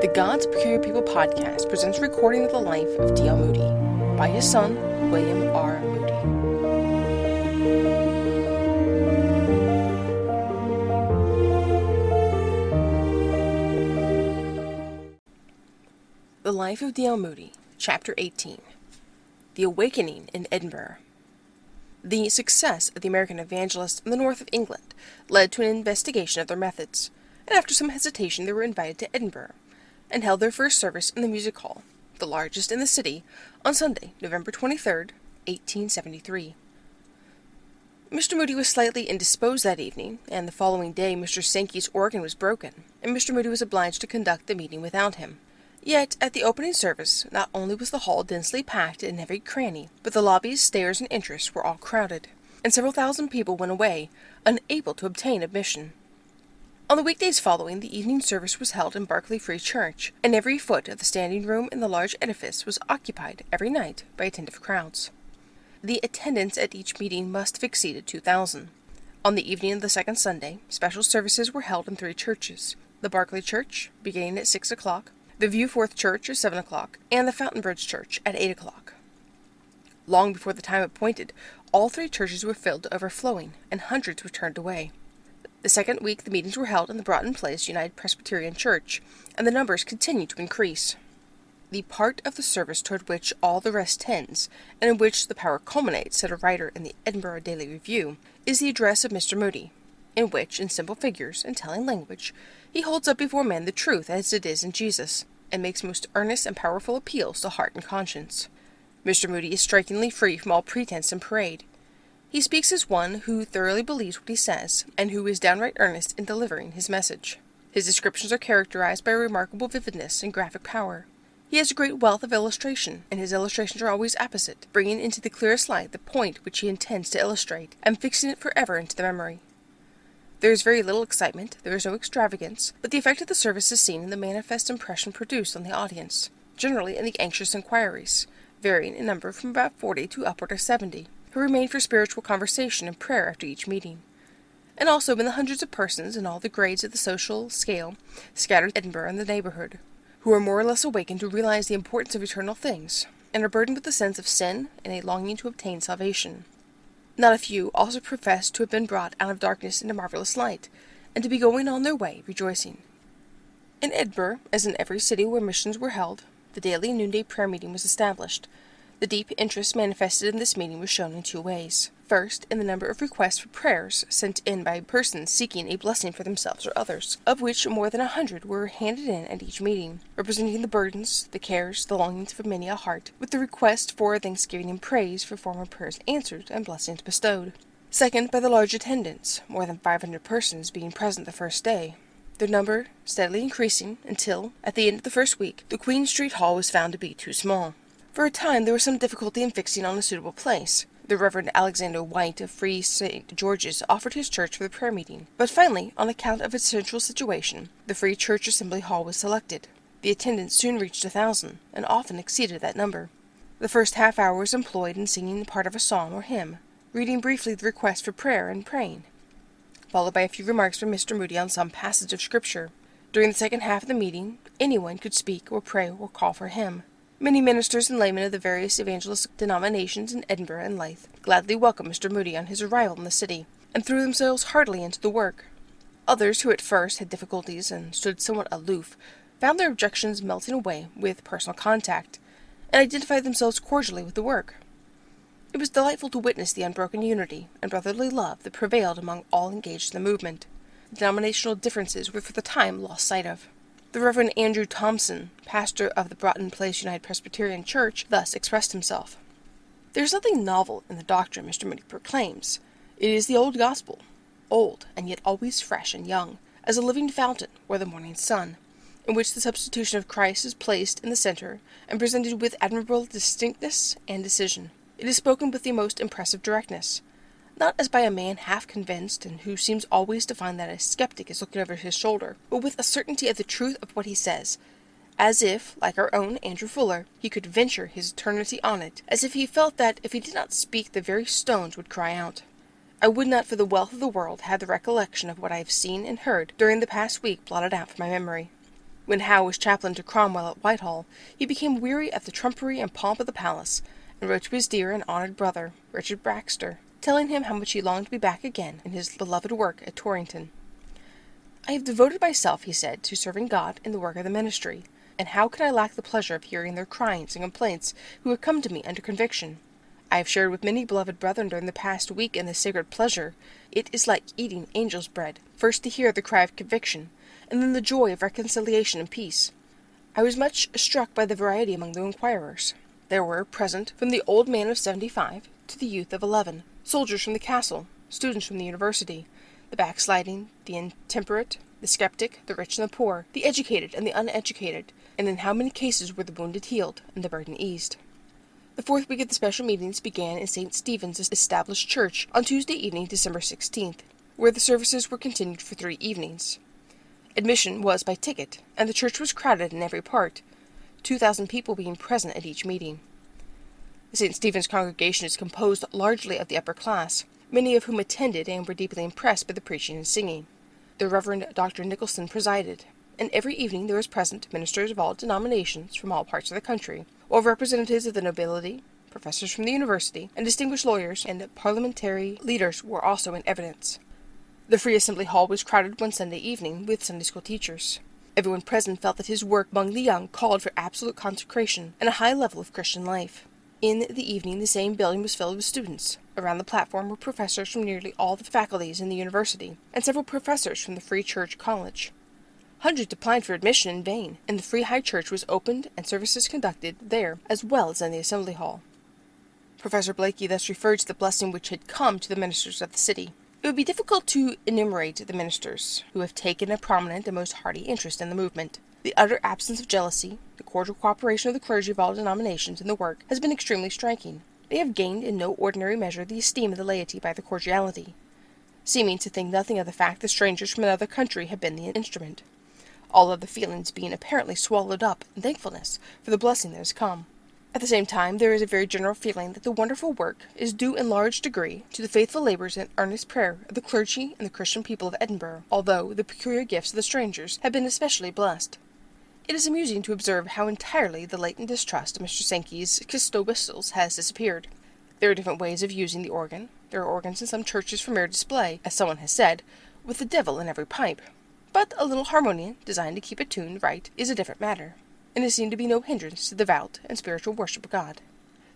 The God's Peculiar People podcast presents a recording of the life of D.L. Moody by his son, William R. Moody. The Life of D.L. Moody, Chapter 18 The Awakening in Edinburgh. The success of the American evangelists in the north of England led to an investigation of their methods, and after some hesitation they were invited to Edinburgh, and held their first service in the music hall, the largest in the city, on Sunday, November 23rd, 1873. Mr. Moody was slightly indisposed that evening, and the following day Mr. Sankey's organ was broken, and Mr. Moody was obliged to conduct the meeting without him. Yet, at the opening service, not only was the hall densely packed in every cranny, but the lobbies, stairs, and entries were all crowded, and several thousand people went away, unable to obtain admission. On the weekdays following, the evening service was held in Barclay Free Church, and every foot of the standing room in the large edifice was occupied every night by attentive crowds. The attendance at each meeting must have exceeded two thousand. On the evening of the second Sunday, special services were held in three churches the Barclay Church, beginning at six o'clock, the Viewforth Church at seven o'clock, and the Fountainbridge Church at eight o'clock. Long before the time appointed, all three churches were filled to overflowing, and hundreds were turned away. The second week the meetings were held in the Broughton Place United Presbyterian Church, and the numbers continued to increase. The part of the service toward which all the rest tends, and in which the power culminates, said a writer in the Edinburgh Daily Review, is the address of Mr. Moody, in which, in simple figures and telling language, he holds up before men the truth as it is in Jesus, and makes most earnest and powerful appeals to heart and conscience. Mr. Moody is strikingly free from all pretense and parade. He speaks as one who thoroughly believes what he says, and who is downright earnest in delivering his message. His descriptions are characterized by a remarkable vividness and graphic power. He has a great wealth of illustration, and his illustrations are always apposite, bringing into the clearest light the point which he intends to illustrate, and fixing it forever into the memory. There is very little excitement, there is no extravagance, but the effect of the service is seen in the manifest impression produced on the audience, generally in the anxious inquiries, varying in number from about forty to upward of seventy who remained for spiritual conversation and prayer after each meeting, and also in the hundreds of persons in all the grades of the social scale scattered Edinburgh and the neighbourhood, who are more or less awakened to realize the importance of eternal things, and are burdened with a sense of sin and a longing to obtain salvation. Not a few also profess to have been brought out of darkness into marvellous light, and to be going on their way rejoicing. In Edinburgh, as in every city where missions were held, the daily noonday prayer meeting was established, the deep interest manifested in this meeting was shown in two ways. First, in the number of requests for prayers sent in by persons seeking a blessing for themselves or others, of which more than a hundred were handed in at each meeting, representing the burdens, the cares, the longings of many a heart, with the request for thanksgiving and praise for former prayers answered and blessings bestowed. Second, by the large attendance, more than five hundred persons being present the first day, their number steadily increasing until, at the end of the first week, the Queen Street Hall was found to be too small. For a time there was some difficulty in fixing on a suitable place. The Reverend Alexander Whyte of Free St. George's offered his church for the prayer meeting, but finally, on account of its central situation, the Free Church Assembly Hall was selected. The attendance soon reached a thousand, and often exceeded that number. The first half hour was employed in singing part of a psalm or hymn, reading briefly the request for prayer and praying, followed by a few remarks from Mr. Moody on some passage of Scripture. During the second half of the meeting, anyone could speak or pray or call for hymn. Many ministers and laymen of the various evangelistic denominations in Edinburgh and Leith gladly welcomed Mr. Moody on his arrival in the city, and threw themselves heartily into the work. Others, who at first had difficulties and stood somewhat aloof, found their objections melting away with personal contact, and identified themselves cordially with the work. It was delightful to witness the unbroken unity and brotherly love that prevailed among all engaged in the movement. Denominational differences were for the time lost sight of. The Reverend Andrew Thomson, pastor of the Broughton Place United Presbyterian Church, thus expressed himself There is nothing novel in the doctrine Mr. Moody proclaims. It is the old gospel, old and yet always fresh and young, as a living fountain or the morning sun, in which the substitution of Christ is placed in the centre and presented with admirable distinctness and decision. It is spoken with the most impressive directness not as by a man half convinced and who seems always to find that a skeptic is looking over his shoulder, but with a certainty of the truth of what he says, as if, like our own Andrew Fuller, he could venture his eternity on it, as if he felt that if he did not speak the very stones would cry out. I would not for the wealth of the world have the recollection of what I have seen and heard during the past week blotted out from my memory. When Howe was chaplain to Cromwell at Whitehall, he became weary of the trumpery and pomp of the palace, and wrote to his dear and honoured brother, Richard Baxter, telling him how much he longed to be back again in his beloved work at Torrington. I have devoted myself, he said, to serving God in the work of the ministry, and how can I lack the pleasure of hearing their cryings and complaints who have come to me under conviction? I have shared with many beloved brethren during the past week in this sacred pleasure. It is like eating angel's bread, first to hear the cry of conviction, and then the joy of reconciliation and peace. I was much struck by the variety among the inquirers. There were present from the old man of seventy five to the youth of eleven, soldiers from the castle, students from the university, the backsliding, the intemperate, the skeptic, the rich and the poor, the educated and the uneducated, and in how many cases were the wounded healed and the burden eased. The fourth week of the special meetings began in St. Stephen's Established Church on Tuesday evening, December 16th, where the services were continued for three evenings. Admission was by ticket, and the church was crowded in every part, 2,000 people being present at each meeting. St. Stephen's congregation is composed largely of the upper class, many of whom attended and were deeply impressed by the preaching and singing. The Reverend Dr. Nicholson presided, and every evening there was present ministers of all denominations from all parts of the country, while representatives of the nobility, professors from the university, and distinguished lawyers and parliamentary leaders were also in evidence. The Free Assembly Hall was crowded one Sunday evening with Sunday school teachers. Everyone present felt that his work among the young called for absolute consecration and a high level of Christian life. In the evening, the same building was filled with students. Around the platform were professors from nearly all the faculties in the university, and several professors from the Free Church College. Hundreds applied for admission in vain, and the Free High Church was opened and services conducted there as well as in the Assembly Hall. Professor Blaikie thus referred to the blessing which had come to the ministers of the city. It would be difficult to enumerate the ministers who have taken a prominent and most hearty interest in the movement. The utter absence of jealousy, the cordial cooperation of the clergy of all denominations in the work has been extremely striking. They have gained in no ordinary measure the esteem of the laity by their cordiality, seeming to think nothing of the fact that strangers from another country have been the instrument, all other feelings being apparently swallowed up in thankfulness for the blessing that has come. At the same time, there is a very general feeling that the wonderful work is due in large degree to the faithful labours and earnest prayer of the clergy and the Christian people of Edinburgh, although the peculiar gifts of the strangers have been especially blessed. It is amusing to observe how entirely the latent distrust of Mr. Sankey's kist o' whistles has disappeared. There are different ways of using the organ. There are organs in some churches for mere display, as someone has said, with the devil in every pipe. But a little harmonium, designed to keep it tuned right, is a different matter, and is seen to be no hindrance to the devout and spiritual worship of God.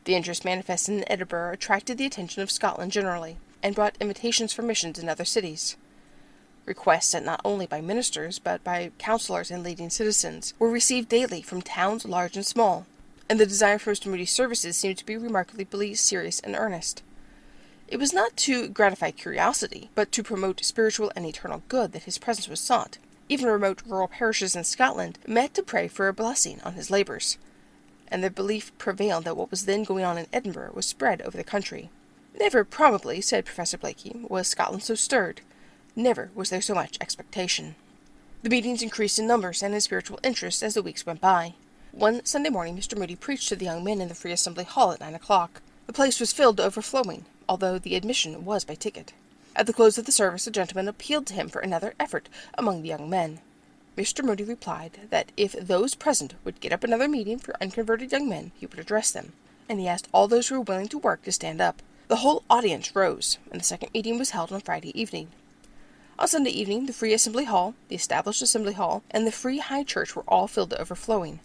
The interest manifested in Edinburgh attracted the attention of Scotland generally, and brought invitations for missions in other cities. Requests sent not only by ministers, but by councillors and leading citizens, were received daily from towns large and small, and the desire for Mr. Moody's services seemed to be remarkably serious and earnest. It was not to gratify curiosity, but to promote spiritual and eternal good that his presence was sought. Even remote rural parishes in Scotland met to pray for a blessing on his labours, and the belief prevailed that what was then going on in Edinburgh was spread over the country. Never, probably, said Professor Blaikie, was Scotland so stirred Never was there so much expectation. The meetings increased in numbers and in spiritual interest as the weeks went by. One Sunday morning Mr. Moody preached to the young men in the Free Assembly Hall at nine o'clock. The place was filled to overflowing, although the admission was by ticket. At the close of the service a gentleman appealed to him for another effort among the young men. Mr. Moody replied that if those present would get up another meeting for unconverted young men he would address them, and he asked all those who were willing to work to stand up. The whole audience rose, and the second meeting was held on Friday evening. On Sunday evening, the Free Assembly Hall, the Established Assembly Hall, and the Free High Church were all filled to overflowing,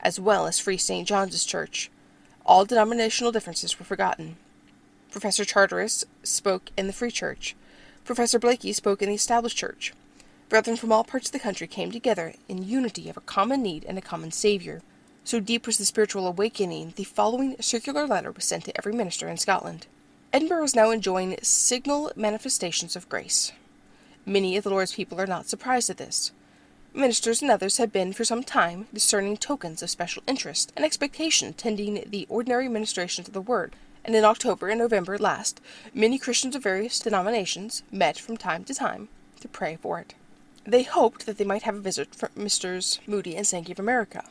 as well as Free St. John's Church. All denominational differences were forgotten. Professor Charteris spoke in the Free Church. Professor Blaikie spoke in the Established Church. Brethren from all parts of the country came together in unity of a common need and a common Saviour. So deep was the spiritual awakening, the following circular letter was sent to every minister in Scotland. Edinburgh was now enjoying signal manifestations of grace. Many of the Lord's people are not surprised at this. Ministers and others have been for some time discerning tokens of special interest and expectation attending the ordinary ministrations of the Word, and in October and November last many Christians of various denominations met from time to time to pray for it. They hoped that they might have a visit from Messrs. Moody and Sankey of America,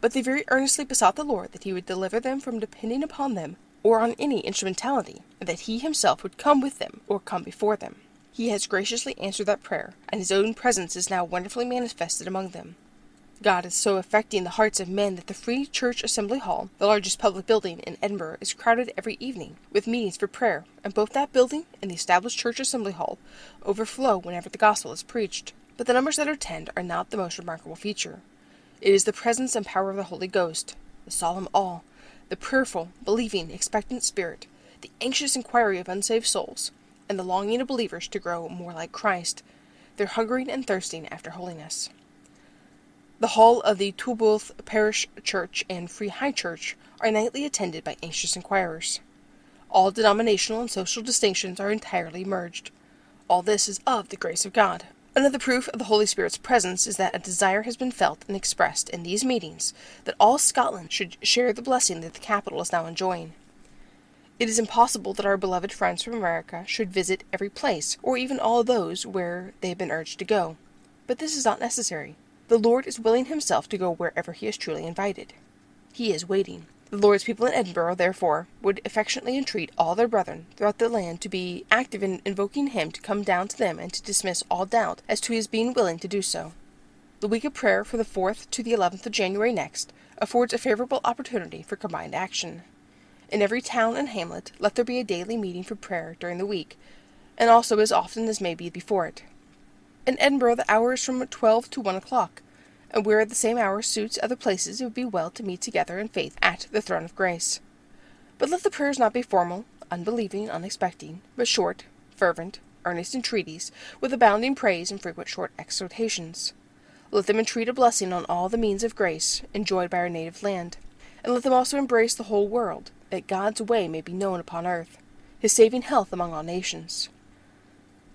but they very earnestly besought the Lord that he would deliver them from depending upon them or on any instrumentality, and that he himself would come with them or come before them. He has graciously answered that prayer, and his own presence is now wonderfully manifested among them. God is so affecting the hearts of men that the Free Church Assembly Hall, the largest public building in Edinburgh, is crowded every evening with meetings for prayer, and both that building and the established Church Assembly Hall overflow whenever the gospel is preached. But the numbers that attend are not the most remarkable feature. It is the presence and power of the Holy Ghost, the solemn awe, the prayerful, believing, expectant spirit, the anxious inquiry of unsaved souls, and the longing of believers to grow more like Christ, their hungering and thirsting after holiness. The hall of the Tolbooth Parish Church and Free High Church are nightly attended by anxious inquirers. All denominational and social distinctions are entirely merged. All this is of the grace of God. Another proof of the Holy Spirit's presence is that a desire has been felt and expressed in these meetings that all Scotland should share the blessing that the capital is now enjoying. It is impossible that our beloved friends from America should visit every place, or even all those where they have been urged to go. But this is not necessary. The Lord is willing himself to go wherever he is truly invited. He is waiting. The Lord's people in Edinburgh, therefore, would affectionately entreat all their brethren throughout the land to be active in invoking him to come down to them and to dismiss all doubt as to his being willing to do so. The week of prayer for the 4th to the 11th of January next affords a favorable opportunity for combined action. In every town and hamlet let there be a daily meeting for prayer during the week, and also as often as may be before it. In Edinburgh the hour is from twelve to one o'clock, and where the same hour suits other places it would be well to meet together in faith at the throne of grace. But let the prayers not be formal, unbelieving, unexpecting, but short, fervent, earnest entreaties, with abounding praise and frequent short exhortations. Let them entreat a blessing on all the means of grace enjoyed by our native land, and let them also embrace the whole world, that God's way may be known upon earth, his saving health among all nations.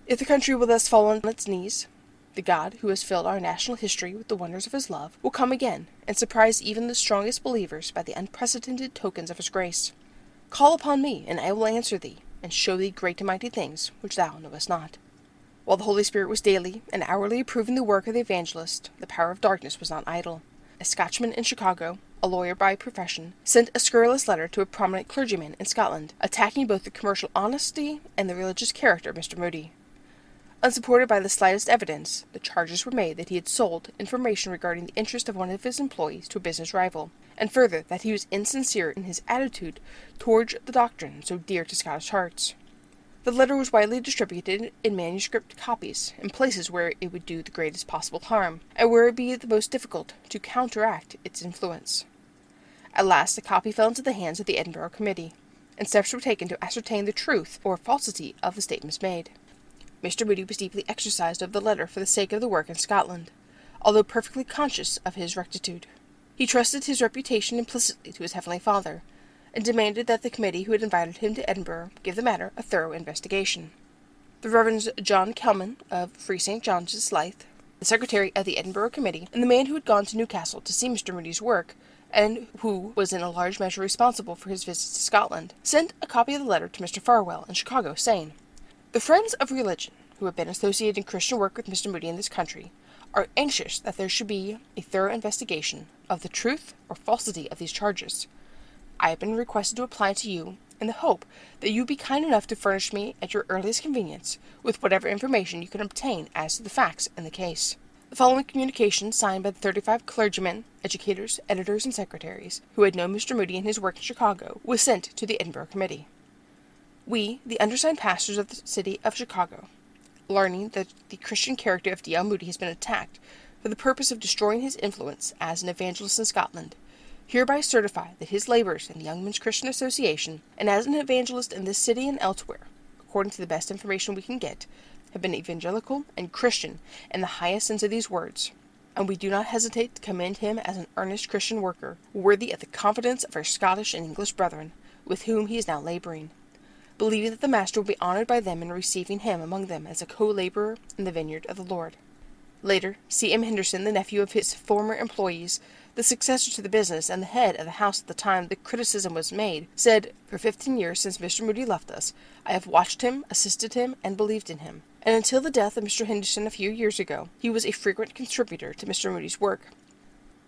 If the country will thus fall on its knees, the God who has filled our national history with the wonders of his love will come again and surprise even the strongest believers by the unprecedented tokens of his grace. Call upon me, and I will answer thee, and show thee great and mighty things which thou knowest not. While the Holy Spirit was daily and hourly approving the work of the evangelist, the power of darkness was not idle. A Scotchman in Chicago, a lawyer by profession, sent a scurrilous letter to a prominent clergyman in Scotland, attacking both the commercial honesty and the religious character of Mr. Moody. Unsupported by the slightest evidence, the charges were made that he had sold information regarding the interest of one of his employees to a business rival, and further that he was insincere in his attitude towards the doctrine so dear to Scottish hearts. The letter was widely distributed in manuscript copies, in places where it would do the greatest possible harm, and where it would be the most difficult to counteract its influence. At last a copy fell into the hands of the Edinburgh Committee, and steps were taken to ascertain the truth or falsity of the statements made. Mr. Moody was deeply exercised over the letter for the sake of the work in Scotland, although perfectly conscious of his rectitude. He trusted his reputation implicitly to his Heavenly Father, and demanded that the committee who had invited him to Edinburgh give the matter a thorough investigation. The Reverend John Kelman of Free St. John's Leith, the secretary of the Edinburgh Committee, and the man who had gone to Newcastle to see Mr. Moody's work, and who was in a large measure responsible for his visits to Scotland, sent a copy of the letter to Mr. Farwell in Chicago, saying, the friends of religion, who have been associated in Christian work with Mr. Moody in this country, are anxious that there should be a thorough investigation of the truth or falsity of these charges. I have been requested to apply to you in the hope that you be kind enough to furnish me at your earliest convenience with whatever information you can obtain as to the facts in the case. The following communication, signed by the thirty five clergymen, educators, editors, and secretaries who had known Mr. Moody in his work in Chicago, was sent to the Edinburgh Committee. We, the undersigned pastors of the city of Chicago, learning that the Christian character of D.L. Moody has been attacked for the purpose of destroying his influence as an evangelist in Scotland, hereby certify that his labors in the Young Men's Christian Association and as an evangelist in this city and elsewhere, according to the best information we can get, have been evangelical and Christian in the highest sense of these words, and we do not hesitate to commend him as an earnest Christian worker, worthy of the confidence of our Scottish and English brethren, with whom he is now laboring believing that the Master will be honored by them in receiving him among them as a co laborer in the vineyard of the Lord. Later, C. M. Henderson, the nephew of his former employees, the successor to the business, and the head of the house at the time the criticism was made, said, For fifteen years since Mr. Moody left us, I have watched him, assisted him, and believed in him. And until the death of Mr. Henderson a few years ago, he was a frequent contributor to Mr. Moody's work.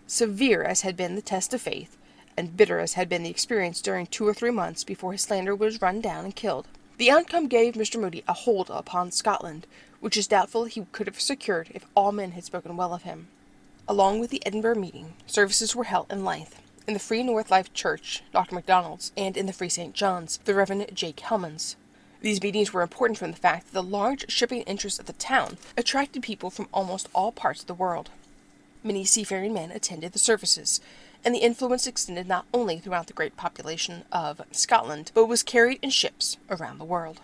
Severe as had been the test of faith, and bitter as had been the experience during two or three months before his slander was run down and killed. The outcome gave Mr. Moody a hold upon Scotland, which is doubtful he could have secured if all men had spoken well of him. Along with the Edinburgh meeting, services were held in Leith, in the Free North Leith Church, Dr. MacDonald's, and in the Free St. John's, the Reverend J. Kelman's. These meetings were important from the fact that the large shipping interests of the town attracted people from almost all parts of the world. Many seafaring men attended the services, and the influence extended not only throughout the great population of Scotland, but was carried in ships around the world.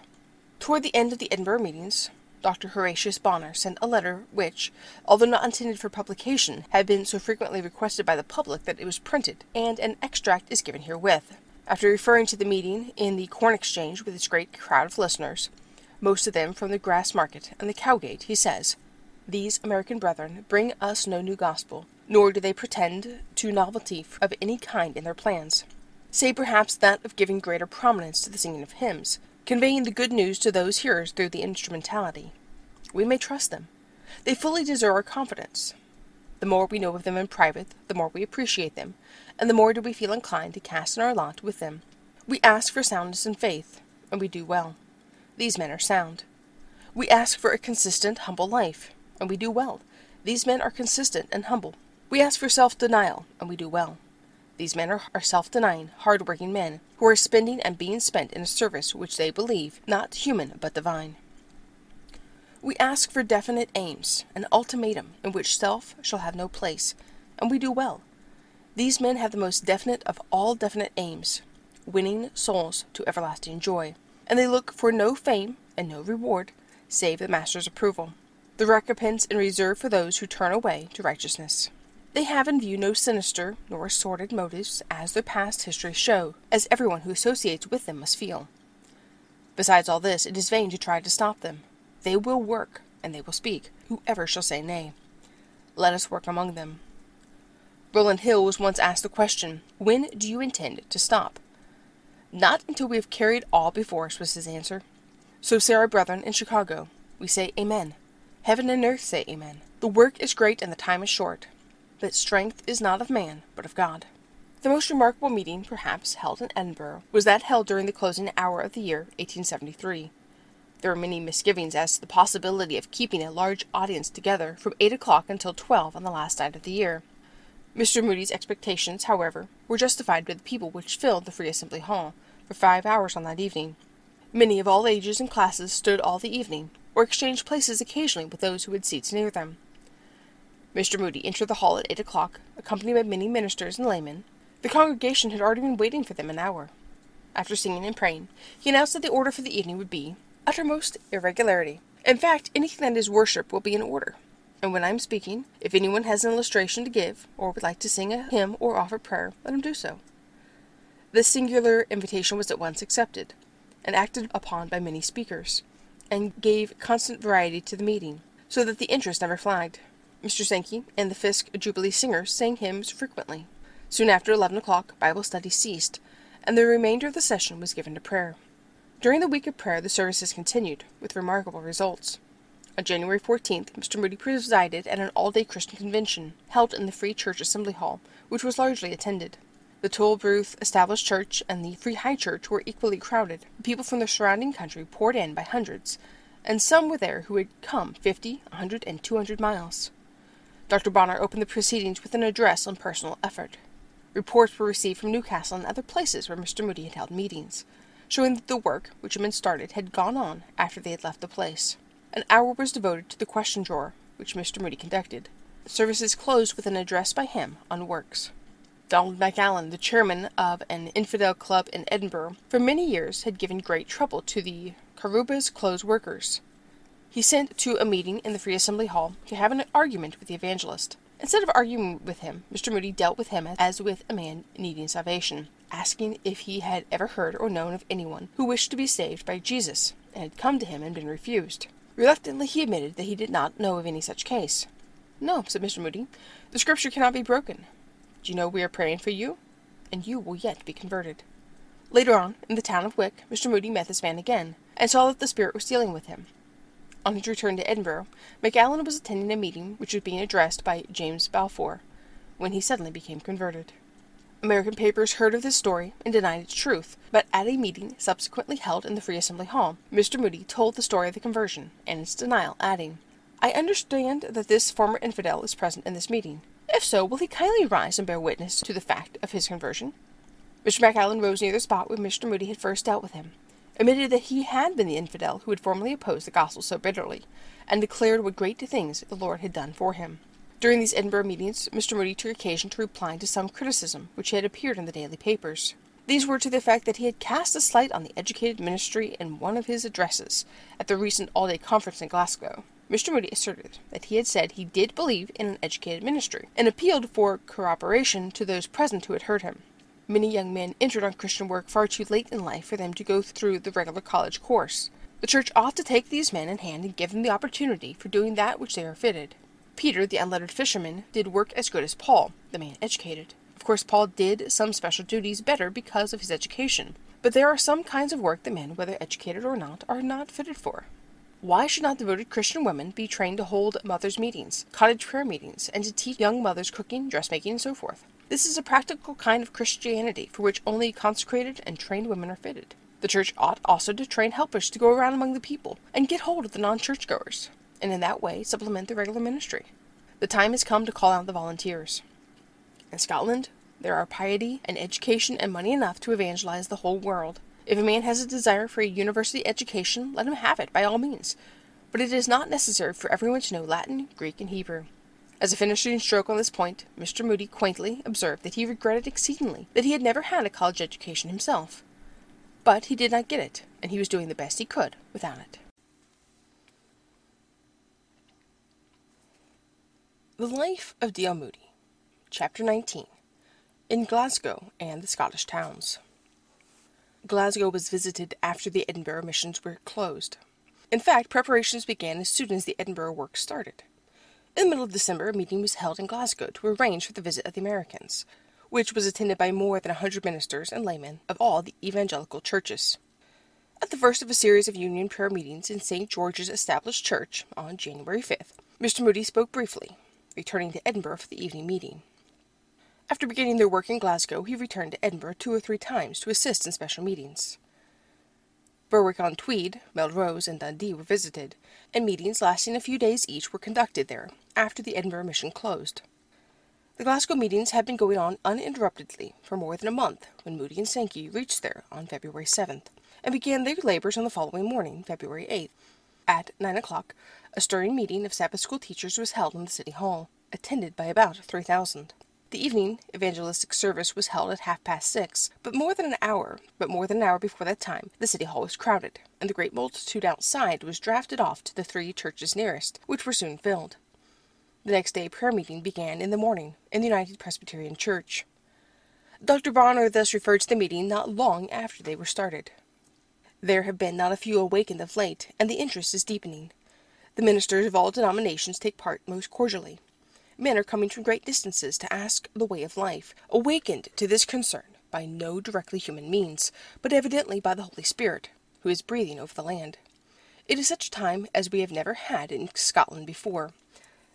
Toward the end of the Edinburgh meetings, Dr. Horatius Bonar sent a letter which, although not intended for publication, had been so frequently requested by the public that it was printed, and an extract is given herewith. After referring to the meeting in the Corn Exchange with its great crowd of listeners, most of them from the Grassmarket and the Cowgate, he says, These American brethren bring us no new gospel, nor do they pretend to novelty of any kind in their plans, say perhaps that of giving greater prominence to the singing of hymns, conveying the good news to those hearers through the instrumentality. We may trust them. They fully deserve our confidence. The more we know of them in private, the more we appreciate them, and the more do we feel inclined to cast in our lot with them. We ask for soundness and faith, and we do well. These men are sound. We ask for a consistent, humble life, and we do well. These men are consistent and humble. We ask for self denial, and we do well. These men are, are self denying, hard working men, who are spending and being spent in a service which they believe not human but divine. We ask for definite aims, an ultimatum in which self shall have no place, and we do well. These men have the most definite of all definite aims winning souls to everlasting joy, and they look for no fame and no reward save the Master's approval, the recompense in reserve for those who turn away to righteousness. They have in view no sinister nor sordid motives, as their past history show, as everyone who associates with them must feel. Besides all this, it is vain to try to stop them. They will work, and they will speak, whoever shall say nay. Let us work among them. Rowland Hill was once asked the question, When do you intend to stop? Not until we have carried all before us, was his answer. So say our brethren in Chicago. We say Amen. Heaven and earth say Amen. The work is great and the time is short but strength is not of man, but of God. The most remarkable meeting, perhaps, held in Edinburgh was that held during the closing hour of the year 1873. There were many misgivings as to the possibility of keeping a large audience together from eight o'clock until twelve on the last night of the year. Mr. Moody's expectations, however, were justified by the people which filled the Free Assembly Hall for five hours on that evening. Many of all ages and classes stood all the evening, or exchanged places occasionally with those who had seats near them. Mr. Moody entered the hall at eight o'clock, accompanied by many ministers and laymen. The congregation had already been waiting for them an hour. After singing and praying, he announced that the order for the evening would be uttermost irregularity. In fact, anything that is worship will be in order. And when I am speaking, if anyone has an illustration to give, or would like to sing a hymn or offer prayer, let him do so. This singular invitation was at once accepted, and acted upon by many speakers, and gave constant variety to the meeting, so that the interest never flagged. Mr. Sankey and the Fisk Jubilee Singers sang hymns frequently. Soon after eleven o'clock, Bible study ceased, and the remainder of the session was given to prayer. During the week of prayer, the services continued, with remarkable results. On January 14th, Mr. Moody presided at an all day Christian convention held in the Free Church Assembly Hall, which was largely attended. The Tolbooth Established Church and the Free High Church were equally crowded. People from the surrounding country poured in by hundreds, and some were there who had come fifty, a hundred, and two hundred miles. Dr. Bonar opened the proceedings with an address on personal effort. Reports were received from Newcastle and other places where Mr. Moody had held meetings, showing that the work which had been started had gone on after they had left the place. An hour was devoted to the question drawer, which Mr. Moody conducted. The services closed with an address by him on works. Donald MacAllan, the chairman of an infidel club in Edinburgh, for many years had given great trouble to the Carrubber's Close workers. He sent to a meeting in the Free Assembly Hall to have an argument with the evangelist. Instead of arguing with him, Mr. Moody dealt with him as with a man needing salvation, asking if he had ever heard or known of anyone who wished to be saved by Jesus and had come to him and been refused. Reluctantly he admitted that he did not know of any such case. No, said Mr. Moody, the scripture cannot be broken. Do you know we are praying for you? And you will yet be converted. Later on, in the town of Wick, Mr. Moody met this man again, and saw that the Spirit was dealing with him. On his return to Edinburgh, MacAllan was attending a meeting which was being addressed by James Balfour, when he suddenly became converted. American papers heard of this story and denied its truth, but at a meeting subsequently held in the Free Assembly Hall, Mr. Moody told the story of the conversion and its denial, adding, I understand that this former infidel is present in this meeting. If so, will he kindly rise and bear witness to the fact of his conversion? Mr. MacAllan rose near the spot where Mr. Moody had first dealt with him, admitted that he had been the infidel who had formerly opposed the gospel so bitterly, and declared what great things the Lord had done for him. During these Edinburgh meetings, Mr. Moody took occasion to reply to some criticism which had appeared in the daily papers. These were to the effect that he had cast a slight on the educated ministry in one of his addresses at the recent all day conference in Glasgow. Mr. Moody asserted that he had said he did believe in an educated ministry, and appealed for corroboration to those present who had heard him. Many young men entered on Christian work far too late in life for them to go through the regular college course. The church ought to take these men in hand and give them the opportunity for doing that which they are fitted. Peter, the unlettered fisherman, did work as good as Paul, the man educated. Of course, Paul did some special duties better because of his education, but there are some kinds of work that men, whether educated or not, are not fitted for. Why should not devoted Christian women be trained to hold mothers' meetings, cottage prayer meetings, and to teach young mothers cooking, dressmaking, and so forth? This is a practical kind of Christianity for which only consecrated and trained women are fitted. The church ought also to train helpers to go around among the people and get hold of the non churchgoers, and in that way supplement the regular ministry. The time has come to call out the volunteers. In Scotland, there are piety and education and money enough to evangelize the whole world. If a man has a desire for a university education, let him have it by all means. But it is not necessary for everyone to know Latin, Greek, and Hebrew. As a finishing stroke on this point, Mr. Moody quaintly observed that he regretted exceedingly that he had never had a college education himself. But he did not get it, and he was doing the best he could without it. The Life of D.L. Moody, Chapter 19 In Glasgow and the Scottish Towns. Glasgow was visited after the Edinburgh missions were closed. In fact, preparations began as soon as the Edinburgh work started. In the middle of December, a meeting was held in Glasgow to arrange for the visit of the Americans, which was attended by more than a hundred ministers and laymen of all the evangelical churches. At the first of a series of union prayer meetings in St. George's Established Church on January 5th, Mr. Moody spoke briefly, returning to Edinburgh for the evening meeting. After beginning their work in Glasgow, he returned to Edinburgh two or three times to assist in special meetings. Berwick on Tweed, Melrose, and Dundee were visited, and meetings lasting a few days each were conducted there, after the Edinburgh mission closed. The Glasgow meetings had been going on uninterruptedly for more than a month when Moody and Sankey reached there on February 7th, and began their labours on the following morning, February 8th. At nine o'clock, a stirring meeting of Sabbath school teachers was held in the City Hall, attended by about three thousand. The evening evangelistic service was held at half past six, but more than an hour, but more than an hour before that time, the city hall was crowded, and the great multitude outside was drafted off to the three churches nearest, which were soon filled. The next day prayer meeting began in the morning in the United Presbyterian Church. Dr. Bonar thus referred to the meeting not long after they were started. There have been not a few awakened of late, and the interest is deepening. The ministers of all denominations take part most cordially. Men are coming from great distances to ask the way of life, awakened to this concern by no directly human means, but evidently by the Holy Spirit, who is breathing over the land. It is such a time as we have never had in Scotland before.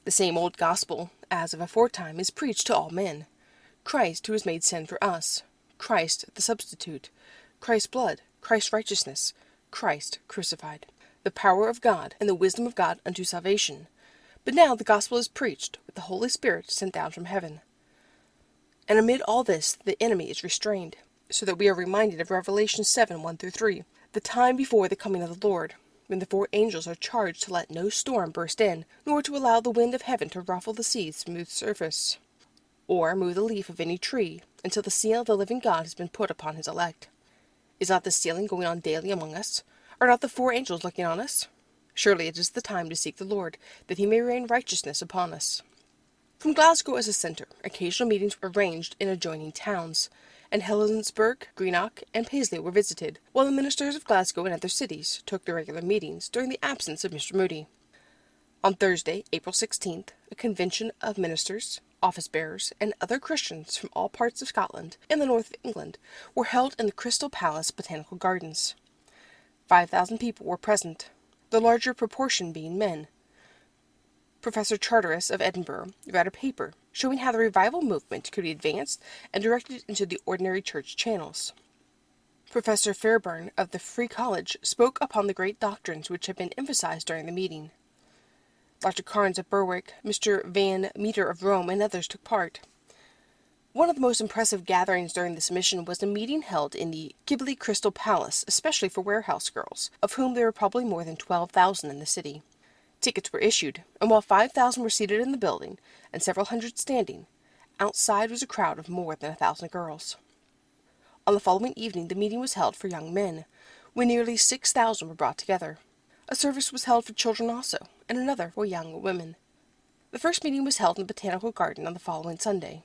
The same old gospel as of aforetime is preached to all men. Christ who was made sin for us, Christ the substitute, Christ's blood, Christ's righteousness, Christ crucified, the power of God and the wisdom of God unto salvation, but now the gospel is preached, with the Holy Spirit sent down from heaven. And amid all this, the enemy is restrained, so that we are reminded of Revelation 7 1 through 3, the time before the coming of the Lord, when the four angels are charged to let no storm burst in, nor to allow the wind of heaven to ruffle the sea's smooth surface, or move the leaf of any tree, until the seal of the living God has been put upon his elect. Is not the sealing going on daily among us? Are not the four angels looking on us? Surely it is the time to seek the Lord, that he may rain righteousness upon us. From Glasgow as a centre, occasional meetings were arranged in adjoining towns, and Helensburgh, Greenock, and Paisley were visited, while the ministers of Glasgow and other cities took their regular meetings during the absence of Mr. Moody. On Thursday, April 16th, a convention of ministers, office bearers, and other Christians from all parts of Scotland and the north of England were held in the Crystal Palace Botanical Gardens. Five thousand people were present, the larger proportion being men. Professor Charteris of Edinburgh read a paper showing how the revival movement could be advanced and directed into the ordinary church channels. Professor Fairbairn of the Free College spoke upon the great doctrines which had been emphasized during the meeting. Dr. Cairns of Berwick, Mr. Van Meter of Rome, and others took part. One of the most impressive gatherings during this mission was a meeting held in the Kibble Crystal Palace, especially for warehouse girls, of whom there were probably more than 12,000 in the city. Tickets were issued, and while 5,000 were seated in the building and several hundred standing, outside was a crowd of more than a thousand girls. On the following evening the meeting was held for young men, when nearly 6,000 were brought together. A service was held for children also, and another for young women. The first meeting was held in the Botanical Garden on the following Sunday.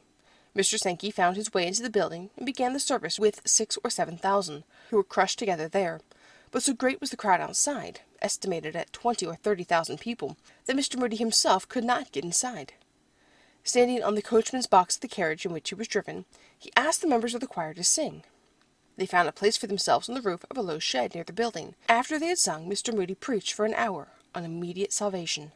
Mr. Sankey found his way into the building and began the service with six or seven thousand, who were crushed together there. But so great was the crowd outside, estimated at twenty or thirty thousand people, that Mr. Moody himself could not get inside. Standing on the coachman's box of the carriage in which he was driven, he asked the members of the choir to sing. They found a place for themselves on the roof of a low shed near the building. After they had sung, Mr. Moody preached for an hour on immediate salvation.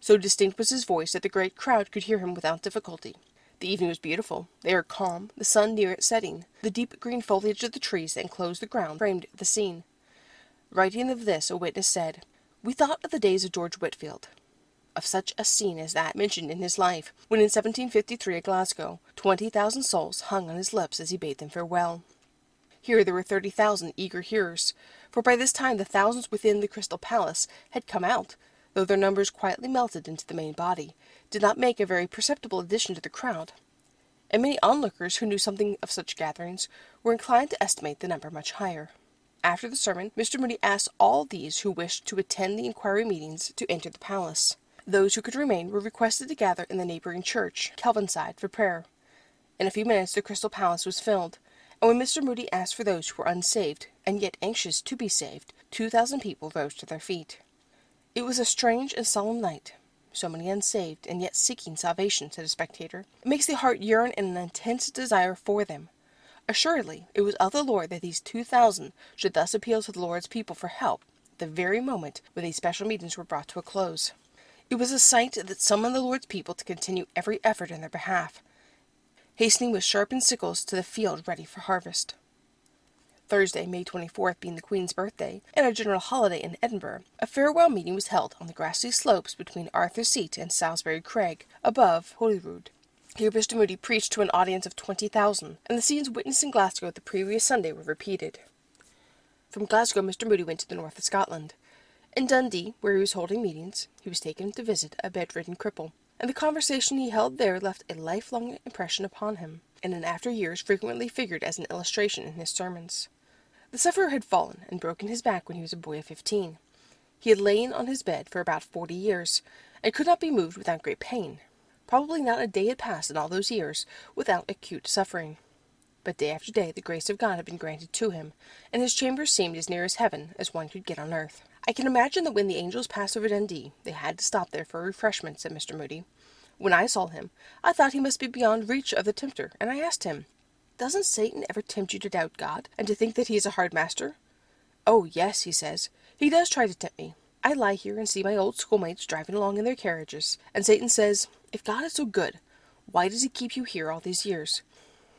So distinct was his voice that the great crowd could hear him without difficulty. The evening was beautiful, the air calm, the sun near its setting. The deep green foliage of the trees that enclosed the ground framed the scene. Writing of this, a witness said, We thought of the days of George Whitefield, of such a scene as that mentioned in his life, when in 1753 at Glasgow, twenty thousand souls hung on his lips as he bade them farewell. Here there were thirty thousand eager hearers, for by this time the thousands within the Crystal Palace had come out, though their numbers quietly melted into the main body, did not make a very perceptible addition to the crowd, and many onlookers who knew something of such gatherings were inclined to estimate the number much higher. After the sermon, Mr. Moody asked all these who wished to attend the inquiry meetings to enter the palace. Those who could remain were requested to gather in the neighboring church, Kelvinside, for prayer. In a few minutes the Crystal Palace was filled, and when Mr. Moody asked for those who were unsaved, and yet anxious to be saved, two thousand people rose to their feet. It was a strange and solemn night. So many unsaved, and yet seeking salvation, said a spectator. It makes the heart yearn in an intense desire for them. Assuredly, it was of the Lord that these two thousand should thus appeal to the Lord's people for help the very moment when these special meetings were brought to a close. It was a sight that summoned the Lord's people to continue every effort in their behalf, hastening with sharpened sickles to the field ready for harvest. Thursday, May 24th being the Queen's birthday, and a general holiday in Edinburgh, a farewell meeting was held on the grassy slopes between Arthur's Seat and Salisbury Crag, above Holyrood. Here Mr. Moody preached to an audience of twenty thousand, and the scenes witnessed in Glasgow the previous Sunday were repeated. From Glasgow Mr. Moody went to the north of Scotland. In Dundee, where he was holding meetings, he was taken to visit a bedridden cripple, and the conversation he held there left a lifelong impression upon him, and in after years frequently figured as an illustration in his sermons. The sufferer had fallen and broken his back when he was a boy of fifteen. He had lain on his bed for about forty years, and could not be moved without great pain. Probably not a day had passed in all those years without acute suffering. But day after day the grace of God had been granted to him, and his chamber seemed as near as heaven as one could get on earth. I can imagine that when the angels passed over Dundee, they had to stop there for refreshment, said Mr. Moody. When I saw him, I thought he must be beyond reach of the tempter, and I asked him, doesn't Satan ever tempt you to doubt God, and to think that he is a hard master? Oh, yes, he says. He does try to tempt me. I lie here and see my old schoolmates driving along in their carriages, and Satan says, If God is so good, why does he keep you here all these years?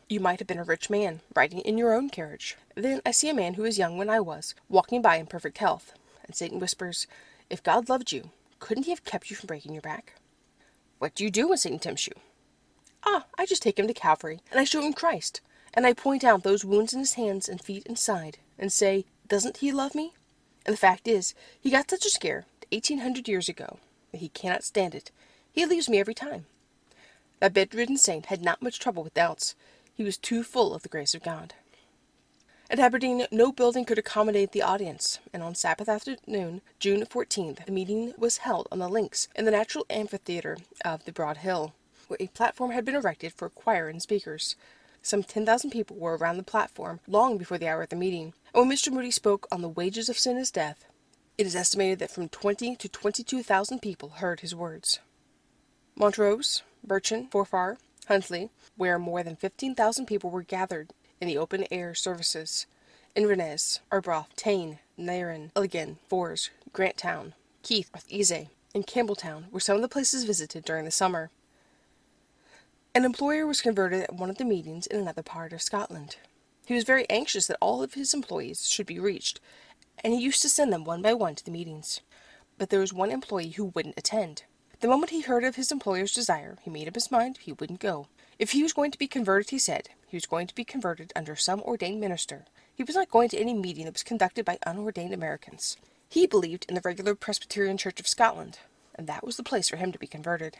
You might have been a rich man, riding in your own carriage. Then I see a man who was young when I was, walking by in perfect health, and Satan whispers, If God loved you, couldn't he have kept you from breaking your back? What do you do when Satan tempts you? Ah, I just take him to Calvary, and I show him Christ and I point out those wounds in his hands and feet and side, and say, Doesn't he love me? And the fact is, he got such a scare eighteen hundred years ago that he cannot stand it. He leaves me every time. That bedridden saint had not much trouble with doubts. He was too full of the grace of God. At Aberdeen, no building could accommodate the audience, and on Sabbath afternoon, June 14th, the meeting was held on the links in the natural amphitheatre of the Broad Hill, where a platform had been erected for choir and speakers. Some 10,000 people were around the platform long before the hour of the meeting, and when Mr. Moody spoke on the wages of sin is death, it is estimated that from 20 to 22,000 people heard his words. Montrose, Brechin, Forfar, Huntly, where more than 15,000 people were gathered in the open air services, Inverness, Arbroath, Tain, Nairn, Elgin, Forres, Grantown, Keith, Eze, and Campbelltown were some of the places visited during the summer. An employer was converted at one of the meetings in another part of Scotland. He was very anxious that all of his employees should be reached, and he used to send them one by one to the meetings. But there was one employee who wouldn't attend. The moment he heard of his employer's desire, he made up his mind he wouldn't go. If he was going to be converted, he said, he was going to be converted under some ordained minister. He was not going to any meeting that was conducted by unordained Americans. He believed in the regular Presbyterian Church of Scotland, and that was the place for him to be converted.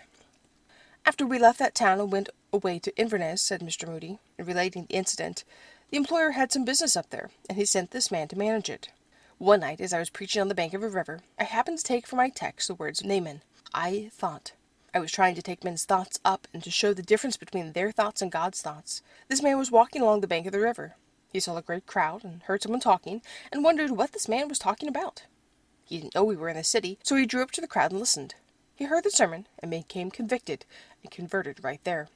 After we left that town and went away to Inverness, said Mr. Moody, in relating the incident, the employer had some business up there, and he sent this man to manage it. One night, as I was preaching on the bank of a river, I happened to take for my text the words of Naaman. I thought. I was trying to take men's thoughts up and to show the difference between their thoughts and God's thoughts. This man was walking along the bank of the river. He saw a great crowd and heard someone talking and wondered what this man was talking about. He didn't know we were in the city, so he drew up to the crowd and listened. He heard the sermon and became convicted and converted right there.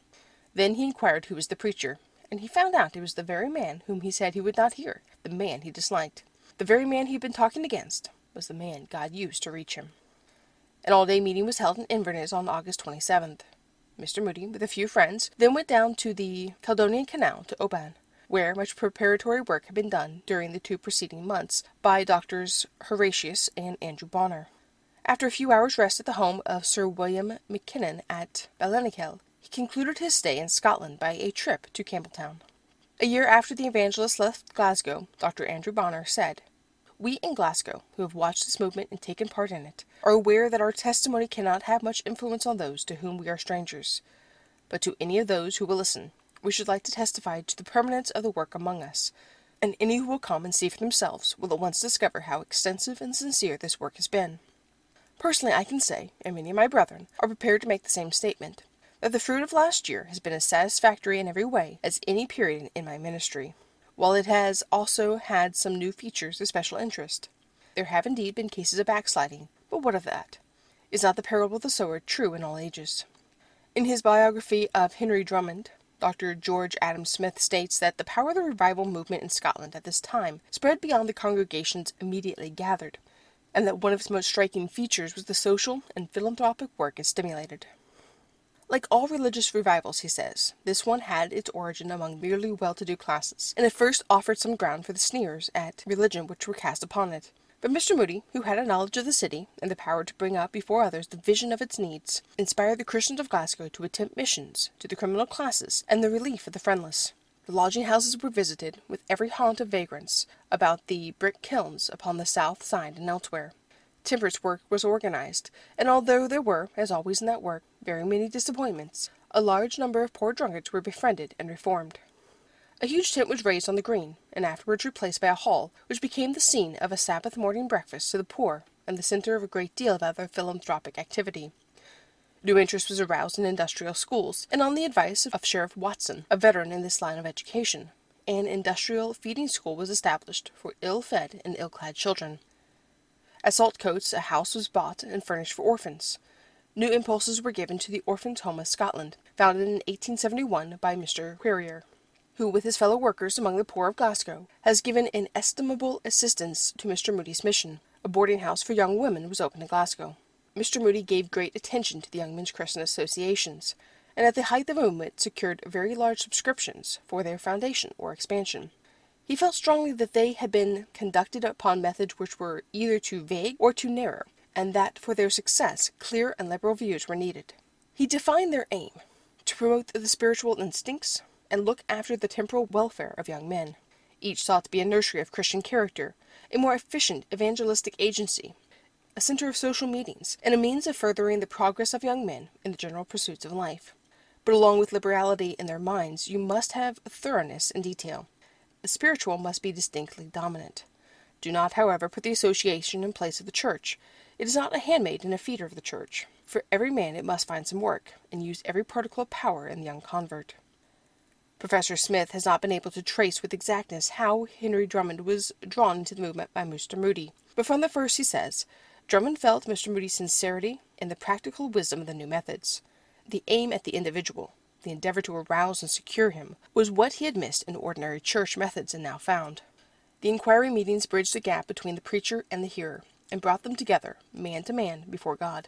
Then he inquired who was the preacher, and he found out it was the very man whom he said he would not hear, the man he disliked. The very man he had been talking against was the man God used to reach him. An all day meeting was held in Inverness on August 27th. Mr. Moody, with a few friends, then went down to the Caledonian Canal to Oban, where much preparatory work had been done during the two preceding months by Doctors Horatius and Andrew Bonar. After a few hours' rest at the home of Sir William Mackinnon at Ballynakill, he concluded his stay in Scotland by a trip to Campbelltown. A year after the evangelist left Glasgow, Dr. Andrew Bonar said, We in Glasgow, who have watched this movement and taken part in it, are aware that our testimony cannot have much influence on those to whom we are strangers. But to any of those who will listen, we should like to testify to the permanence of the work among us, and any who will come and see for themselves will at once discover how extensive and sincere this work has been. Personally, I can say, and many of my brethren are prepared to make the same statement, that the fruit of last year has been as satisfactory in every way as any period in my ministry, while it has also had some new features of special interest. There have indeed been cases of backsliding, but what of that? Is not the parable of the sower true in all ages? In his biography of Henry Drummond, Dr. George Adam Smith states that the power of the revival movement in Scotland at this time spread beyond the congregations immediately gathered, and that one of its most striking features was the social and philanthropic work it stimulated. Like all religious revivals, he says, this one had its origin among merely well to do classes, and at first offered some ground for the sneers at religion which were cast upon it. But Mr. Moody, who had a knowledge of the city, and the power to bring up before others the vision of its needs, inspired the Christians of Glasgow to attempt missions to the criminal classes and the relief of the friendless. The lodging houses were visited, with every haunt of vagrants, about the brick kilns upon the south side and elsewhere. Temperance work was organized, and although there were, as always in that work, very many disappointments, a large number of poor drunkards were befriended and reformed. A huge tent was raised on the green, and afterwards replaced by a hall, which became the scene of a Sabbath morning breakfast to the poor, and the centre of a great deal of other philanthropic activity. New interest was aroused in industrial schools, and on the advice of Sheriff Watson, a veteran in this line of education, an industrial feeding school was established for ill-fed and ill-clad children. At Saltcoats a house was bought and furnished for orphans. New impulses were given to the Orphans' Home of Scotland, founded in 1871 by Mr. Quarrier, who, with his fellow workers among the poor of Glasgow, has given inestimable assistance to Mr. Moody's mission. A boarding house for young women was opened in Glasgow. Mr. Moody gave great attention to the Young Men's Christian Associations, and at the height of the movement secured very large subscriptions for their foundation or expansion. He felt strongly that they had been conducted upon methods which were either too vague or too narrow, and that for their success clear and liberal views were needed. He defined their aim to promote the spiritual instincts and look after the temporal welfare of young men. Each sought to be a nursery of Christian character, a more efficient evangelistic agency, a center of social meetings, and a means of furthering the progress of young men in the general pursuits of life. But along with liberality in their minds, you must have thoroughness in detail. The spiritual must be distinctly dominant. Do not, however, put the association in place of the church. It is not a handmaid and a feeder of the church. For every man it must find some work, and use every particle of power in the young convert. Professor Smith has not been able to trace with exactness how Henry Drummond was drawn into the movement by Mr. Moody, but from the first he says Drummond felt Mr. Moody's sincerity and the practical wisdom of the new methods. The aim at the individual, the endeavor to arouse and secure him, was what he had missed in ordinary church methods and now found. The inquiry meetings bridged the gap between the preacher and the hearer, and brought them together, man to man, before God.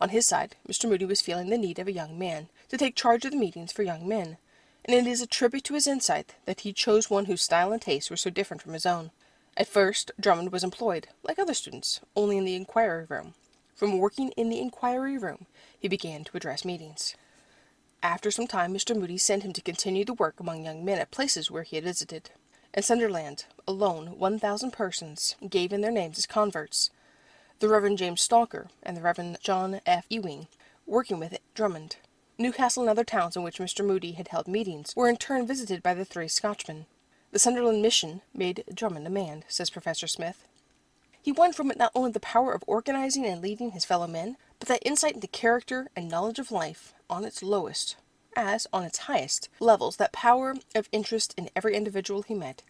On his side, Mr. Moody was feeling the need of a young man to take charge of the meetings for young men, and it is a tribute to his insight that he chose one whose style and taste were so different from his own. At first, Drummond was employed, like other students, only in the inquiry room, From working in the inquiry room, he began to address meetings. After some time, Mr. Moody sent him to continue the work among young men at places where he had visited. In Sunderland, alone, 1,000 persons gave in their names as converts. The Reverend James Stalker and the Reverend John F. Ewing, working with Drummond. Newcastle and other towns in which Mr. Moody had held meetings were in turn visited by the three Scotchmen. The Sunderland mission made Drummond a man, says Professor Smith. He won from it not only the power of organizing and leading his fellow men, but that insight into character and knowledge of life on its lowest, as on its highest, levels, that power of interest in every individual he met,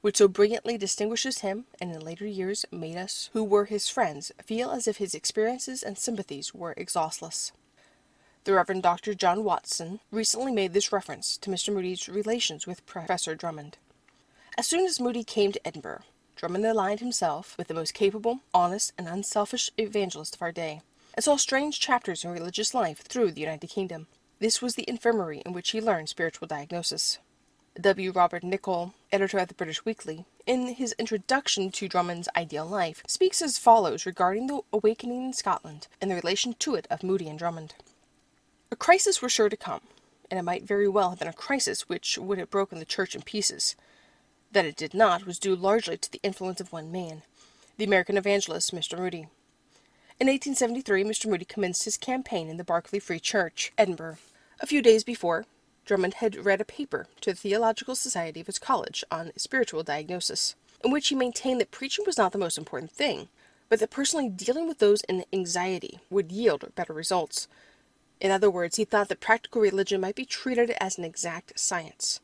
which so brilliantly distinguishes him, and in later years made us, who were his friends, feel as if his experiences and sympathies were exhaustless. The Reverend Dr. John Watson recently made this reference to Mr. Moody's relations with Professor Drummond. As soon as Moody came to Edinburgh, Drummond aligned himself with the most capable, honest, and unselfish evangelist of our day, and saw strange chapters in religious life through the United Kingdom. This was the infirmary in which he learned spiritual diagnosis. W. Robert Nicoll, editor of the British Weekly, in his introduction to Drummond's ideal life, speaks as follows regarding the awakening in Scotland and the relation to it of Moody and Drummond. A crisis was sure to come, and it might very well have been a crisis which would have broken the church in pieces. That it did not was due largely to the influence of one man, the American evangelist, Mr. Moody. In 1873, Mr. Moody commenced his campaign in the Barclay Free Church, Edinburgh. A few days before, Drummond had read a paper to the Theological Society of his college on spiritual diagnosis, in which he maintained that preaching was not the most important thing, but that personally dealing with those in anxiety would yield better results. In other words, he thought that practical religion might be treated as an exact science.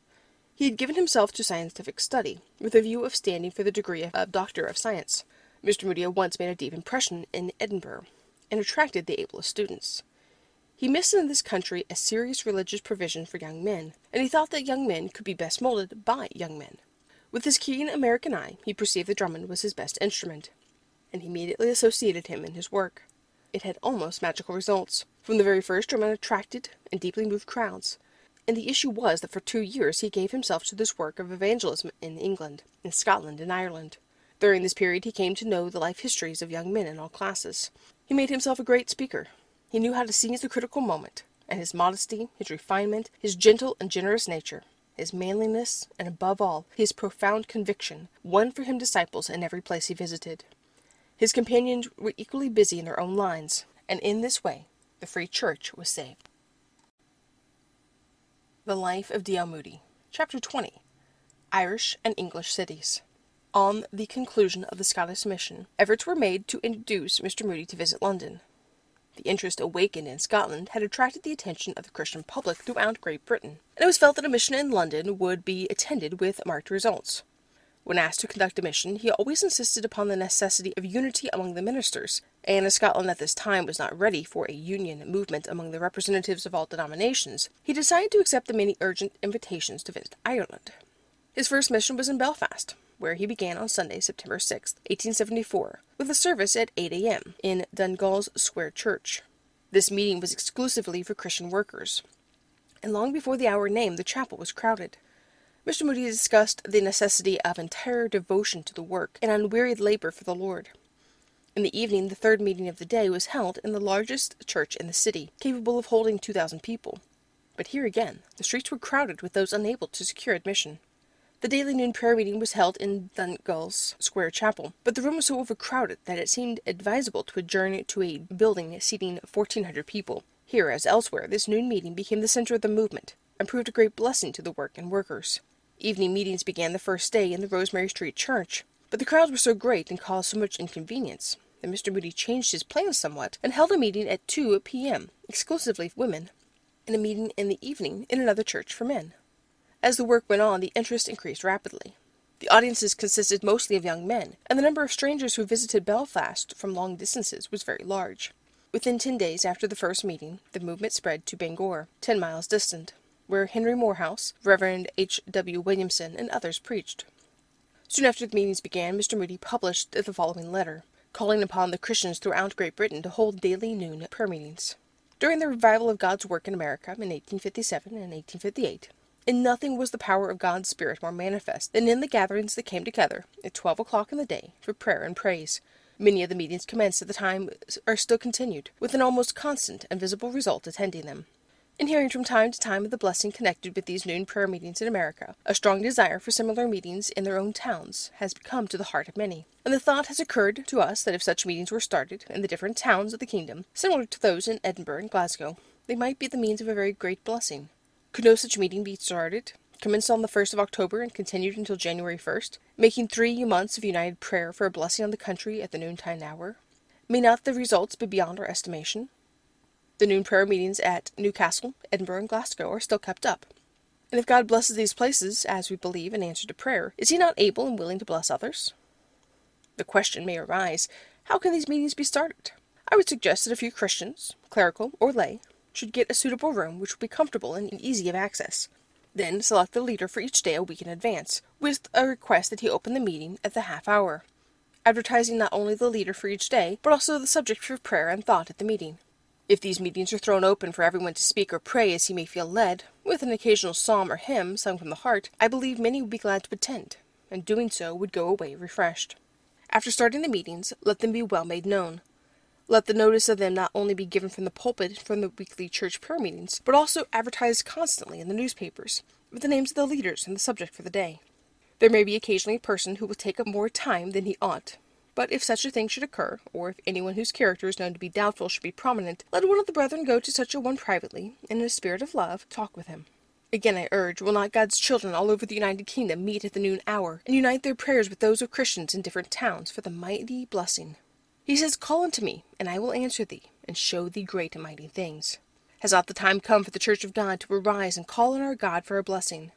He had given himself to scientific study, with a view of standing for the degree of Doctor of Science. Mr. Moody once made a deep impression in Edinburgh, and attracted the ablest students. He missed in this country a serious religious provision for young men, and he thought that young men could be best molded by young men. With his keen American eye, he perceived that Drummond was his best instrument, and he immediately associated him in his work. It had almost magical results. From the very first, Drummond attracted and deeply moved crowds, and the issue was that for two years he gave himself to this work of evangelism in England, in Scotland, and Ireland. During this period he came to know the life histories of young men in all classes. He made himself a great speaker. He knew how to seize the critical moment, and his modesty, his refinement, his gentle and generous nature, his manliness, and above all, his profound conviction, won for him disciples in every place he visited. His companions were equally busy in their own lines, and in this way the Free Church was saved. The Life of D.L. Moody, Chapter 20 Irish and English Cities. On the conclusion of the Scottish mission, efforts were made to induce Mr. Moody to visit London. The interest awakened in Scotland had attracted the attention of the Christian public throughout Great Britain, and it was felt that a mission in London would be attended with marked results. When asked to conduct a mission, he always insisted upon the necessity of unity among the ministers, and as Scotland at this time was not ready for a union movement among the representatives of all denominations, he decided to accept the many urgent invitations to visit Ireland. His first mission was in Belfast, where he began on Sunday, September 6, 1874, with a service at 8 a.m. in Donegall's Square Church. This meeting was exclusively for Christian workers, and long before the hour named the chapel was crowded. Mr. Moody discussed the necessity of entire devotion to the work and unwearied labor for the Lord. In the evening, the third meeting of the day was held in the largest church in the city, capable of holding 2,000 people. But here again, the streets were crowded with those unable to secure admission. The daily noon prayer meeting was held in Donegall's Square Chapel, but the room was so overcrowded that it seemed advisable to adjourn to a building seating 1,400 people. Here, as elsewhere, this noon meeting became the center of the movement, and proved a great blessing to the work and workers. Evening meetings began the first day in the Rosemary Street Church, but the crowds were so great and caused so much inconvenience that Mr. Moody changed his plans somewhat and held a meeting at 2 p.m., exclusively women, and a meeting in the evening in another church for men. As the work went on, the interest increased rapidly. The audiences consisted mostly of young men, and the number of strangers who visited Belfast from long distances was very large. Within ten days after the first meeting, the movement spread to Bangor, ten miles distant where Henry Moorhouse, Reverend H. W. Williamson, and others preached. Soon after the meetings began, Mr. Moody published the following letter, calling upon the Christians throughout Great Britain to hold daily noon prayer meetings. During the revival of God's work in America in 1857 and 1858, in nothing was the power of God's Spirit more manifest than in the gatherings that came together at twelve o'clock in the day for prayer and praise. Many of the meetings commenced at the time are still continued, with an almost constant and visible result attending them. In hearing from time to time of the blessing connected with these noon prayer meetings in America, a strong desire for similar meetings in their own towns has come to the heart of many, and the thought has occurred to us that if such meetings were started in the different towns of the kingdom, similar to those in Edinburgh and Glasgow, they might be the means of a very great blessing. Could no such meeting be started, commenced on the 1st of October and continued until January 1st, making three months of united prayer for a blessing on the country at the noontide hour? May not the results be beyond our estimation? The noon prayer meetings at Newcastle, Edinburgh, and Glasgow are still kept up. And if God blesses these places, as we believe, in answer to prayer, is He not able and willing to bless others? The question may arise how can these meetings be started? I would suggest that a few Christians, clerical or lay, should get a suitable room which will be comfortable and easy of access. Then select the leader for each day a week in advance, with a request that he open the meeting at the half hour, advertising not only the leader for each day, but also the subject for prayer and thought at the meeting. If these meetings are thrown open for everyone to speak or pray as he may feel led, with an occasional psalm or hymn sung from the heart, I believe many would be glad to attend, and doing so would go away refreshed. After starting the meetings, let them be well made known. Let the notice of them not only be given from the pulpit from the weekly church prayer meetings, but also advertised constantly in the newspapers, with the names of the leaders and the subject for the day. There may be occasionally a person who will take up more time than he ought, but if such a thing should occur, or if anyone whose character is known to be doubtful should be prominent, let one of the brethren go to such a one privately, and in a spirit of love talk with him. Again I urge, will not God's children all over the United Kingdom meet at the noon hour, and unite their prayers with those of Christians in different towns for the mighty blessing? He says, Call unto me, and I will answer thee, and show thee great and mighty things. Has not the time come for the Church of God to arise and call on our God for a blessing?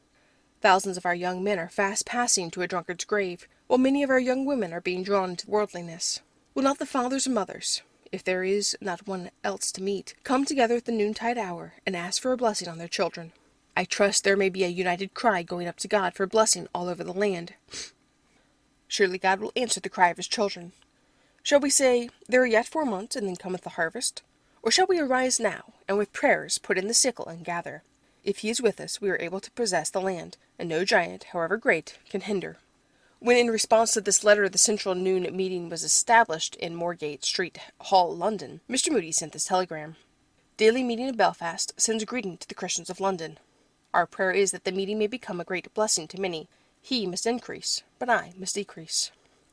Thousands of our young men are fast passing to a drunkard's grave, while many of our young women are being drawn into worldliness. Will not the fathers and mothers, if there is not one else to meet, come together at the noontide hour and ask for a blessing on their children? I trust there may be a united cry going up to God for a blessing all over the land. Surely God will answer the cry of his children. Shall we say, There are yet four months, and then cometh the harvest? Or shall we arise now, and with prayers put in the sickle and gather? If he is with us, we are able to possess the land, and no giant, however great, can hinder. When in response to this letter the central noon meeting was established in Moorgate Street Hall, London, Mr. Moody sent this telegram. Daily meeting of Belfast sends greeting to the Christians of London. Our prayer is that the meeting may become a great blessing to many. He must increase, but I must decrease.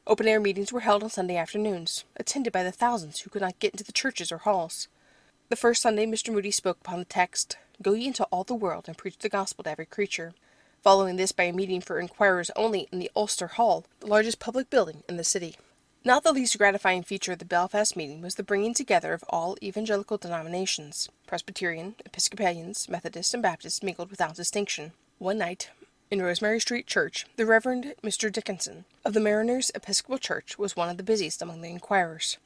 Open air meetings were held on Sunday afternoons, attended by the thousands who could not get into the churches or halls. The first Sunday Mr. Moody spoke upon the text, Go ye into all the world and preach the gospel to every creature, following this by a meeting for inquirers only in the Ulster Hall, the largest public building in the city. Not the least gratifying feature of the Belfast meeting was the bringing together of all evangelical denominations Presbyterian, Episcopalians, Methodists, and Baptists mingled without distinction. One night, in Rosemary Street Church, the Reverend Mr. Dickinson, of the Mariners Episcopal Church, was one of the busiest among the inquirers.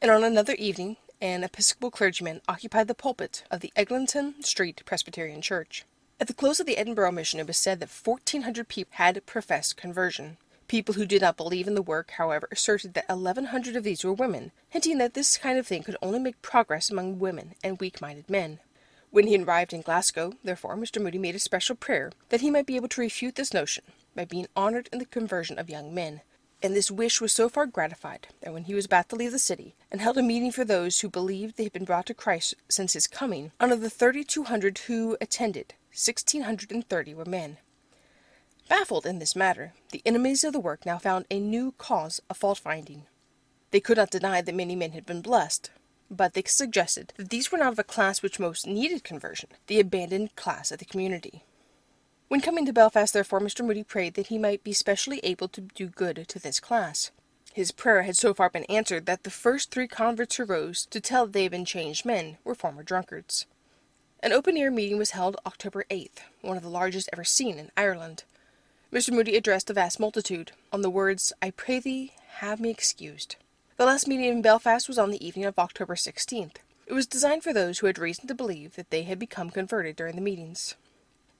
And on another evening, an Episcopal clergyman occupied the pulpit of the Eglinton Street Presbyterian Church. At the close of the Edinburgh mission, it was said that 1,400 people had professed conversion. People who did not believe in the work, however, asserted that 1,100 of these were women, hinting that this kind of thing could only make progress among women and weak minded men. When he arrived in Glasgow, therefore, Mr. Moody made a special prayer that he might be able to refute this notion by being honoured in the conversion of young men. And this wish was so far gratified that when he was about to leave the city, and held a meeting for those who believed they had been brought to Christ since his coming, out of the 3,200 who attended, 1630 were men. Baffled in this matter, the enemies of the work now found a new cause of fault finding. They could not deny that many men had been blessed, but they suggested that these were not of a class which most needed conversion, the abandoned class of the community. When coming to Belfast, therefore, Mr. Moody prayed that he might be specially able to do good to this class. His prayer had so far been answered that the first three converts who rose to tell that they had been changed men were former drunkards. An open air meeting was held October 8th, one of the largest ever seen in Ireland. Mr. Moody addressed a vast multitude on the words, I pray thee, have me excused. The last meeting in Belfast was on the evening of October 16th. It was designed for those who had reason to believe that they had become converted during the meetings.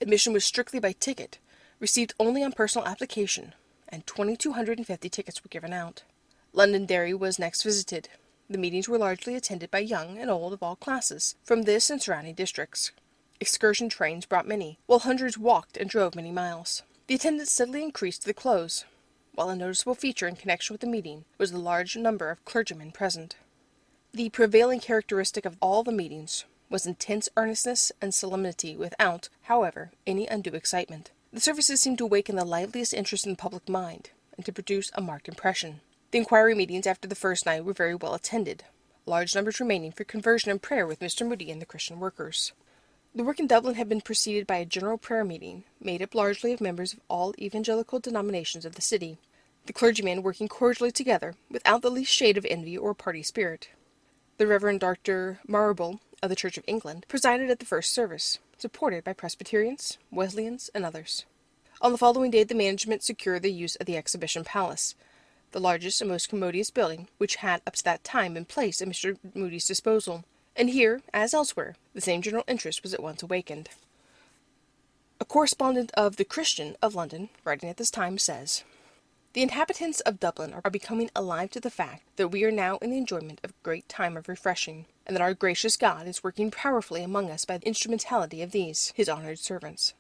Admission was strictly by ticket, received only on personal application, and 2,250 tickets were given out. Londonderry was next visited, the meetings were largely attended by young and old of all classes, from this and surrounding districts. Excursion trains brought many, while hundreds walked and drove many miles. The attendance steadily increased to the close. While a noticeable feature in connection with the meeting was the large number of clergymen present. The prevailing characteristic of all the meetings was intense earnestness and solemnity without, however, any undue excitement. The services seemed to awaken the liveliest interest in the public mind, and to produce a marked impression. The inquiry meetings after the first night were very well attended, large numbers remaining for conversion and prayer with Mr. Moody and the Christian workers. The work in Dublin had been preceded by a general prayer meeting, made up largely of members of all evangelical denominations of the city, the clergymen working cordially together, without the least shade of envy or party spirit. The Reverend Dr. Marrable, of the Church of England, presided at the first service, supported by Presbyterians, Wesleyans, and others. On the following day the management secured the use of the Exhibition Palace, the largest and most commodious building which had up to that time been placed at Mr. Moody's disposal, and here, as elsewhere, the same general interest was at once awakened. A correspondent of The Christian of London, writing at this time, says The inhabitants of Dublin are becoming alive to the fact that we are now in the enjoyment of a great time of refreshing, and that our gracious God is working powerfully among us by the instrumentality of these, his honoured servants.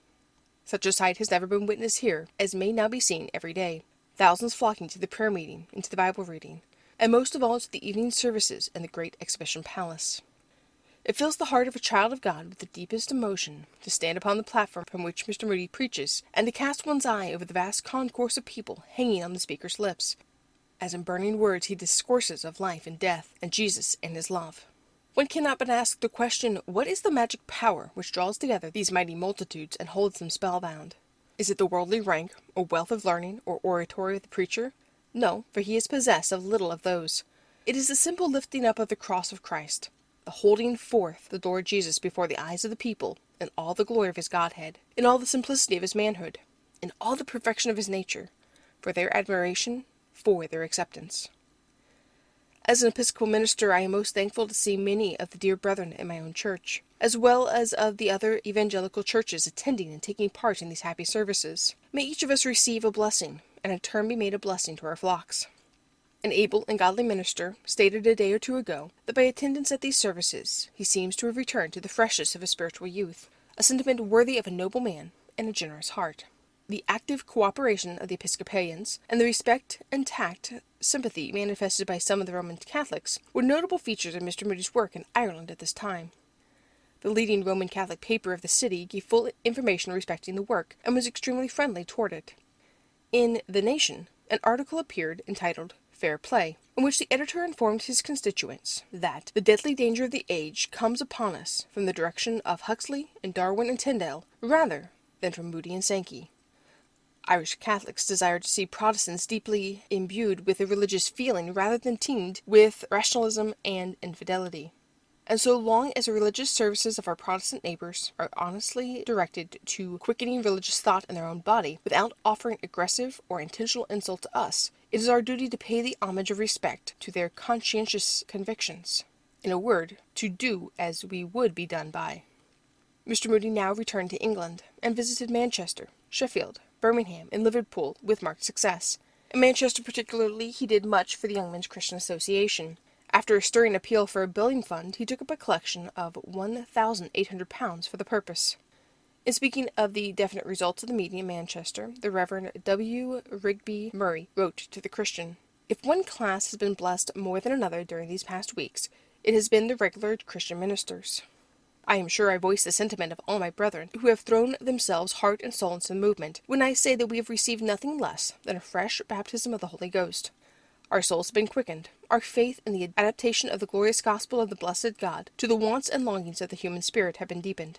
Such a sight has never been witnessed here as may now be seen every day, thousands flocking to the prayer meeting and to the Bible reading, and most of all to the evening services in the great exhibition palace. It fills the heart of a child of God with the deepest emotion to stand upon the platform from which Mr. Moody preaches, and to cast one's eye over the vast concourse of people hanging on the speaker's lips, as in burning words he discourses of life and death, and Jesus and his love. One cannot but ask the question, what is the magic power which draws together these mighty multitudes and holds them spellbound? Is it the worldly rank, or wealth of learning, or oratory of the preacher? No, for he is possessed of little of those. It is the simple lifting up of the cross of Christ, holding forth the Lord Jesus before the eyes of the people, in all the glory of his Godhead, in all the simplicity of his manhood, in all the perfection of his nature, for their admiration, for their acceptance. As an Episcopal minister, I am most thankful to see many of the dear brethren in my own church, as well as of the other evangelical churches attending and taking part in these happy services. May each of us receive a blessing, and in turn be made a blessing to our flocks. An able and godly minister stated a day or two ago that by attendance at these services he seems to have returned to the freshness of his spiritual youth, a sentiment worthy of a noble man and a generous heart the active cooperation of the Episcopalians, and the respect and tact sympathy manifested by some of the Roman Catholics were notable features of Mr. Moody's work in Ireland at this time. The leading Roman Catholic paper of the city gave full information respecting the work, and was extremely friendly toward it. In The Nation, an article appeared entitled Fair Play, in which the editor informed his constituents that the deadly danger of the age comes upon us from the direction of Huxley and Darwin and Tyndall rather than from Moody and Sankey. Irish Catholics desired to see Protestants deeply imbued with a religious feeling rather than tinged with rationalism and infidelity. And so long as the religious services of our Protestant neighbors are honestly directed to quickening religious thought in their own body, without offering aggressive or intentional insult to us, it is our duty to pay the homage of respect to their conscientious convictions. In a word, to do as we would be done by. Mr. Moody now returned to England, and visited Manchester, Sheffield, Birmingham, and Liverpool with marked success. In Manchester particularly he did much for the Young Men's Christian Association. After a stirring appeal for a building fund, he took up a collection of £1,800 for the purpose. In speaking of the definite results of the meeting in Manchester, the Reverend W. Rigby Murray wrote to the Christian, If one class has been blessed more than another during these past weeks, it has been the regular Christian ministers. I am sure I voice the sentiment of all my brethren who have thrown themselves heart and soul into the movement, when I say that we have received nothing less than a fresh baptism of the Holy Ghost. Our souls have been quickened, our faith in the adaptation of the glorious gospel of the blessed God to the wants and longings of the human spirit have been deepened.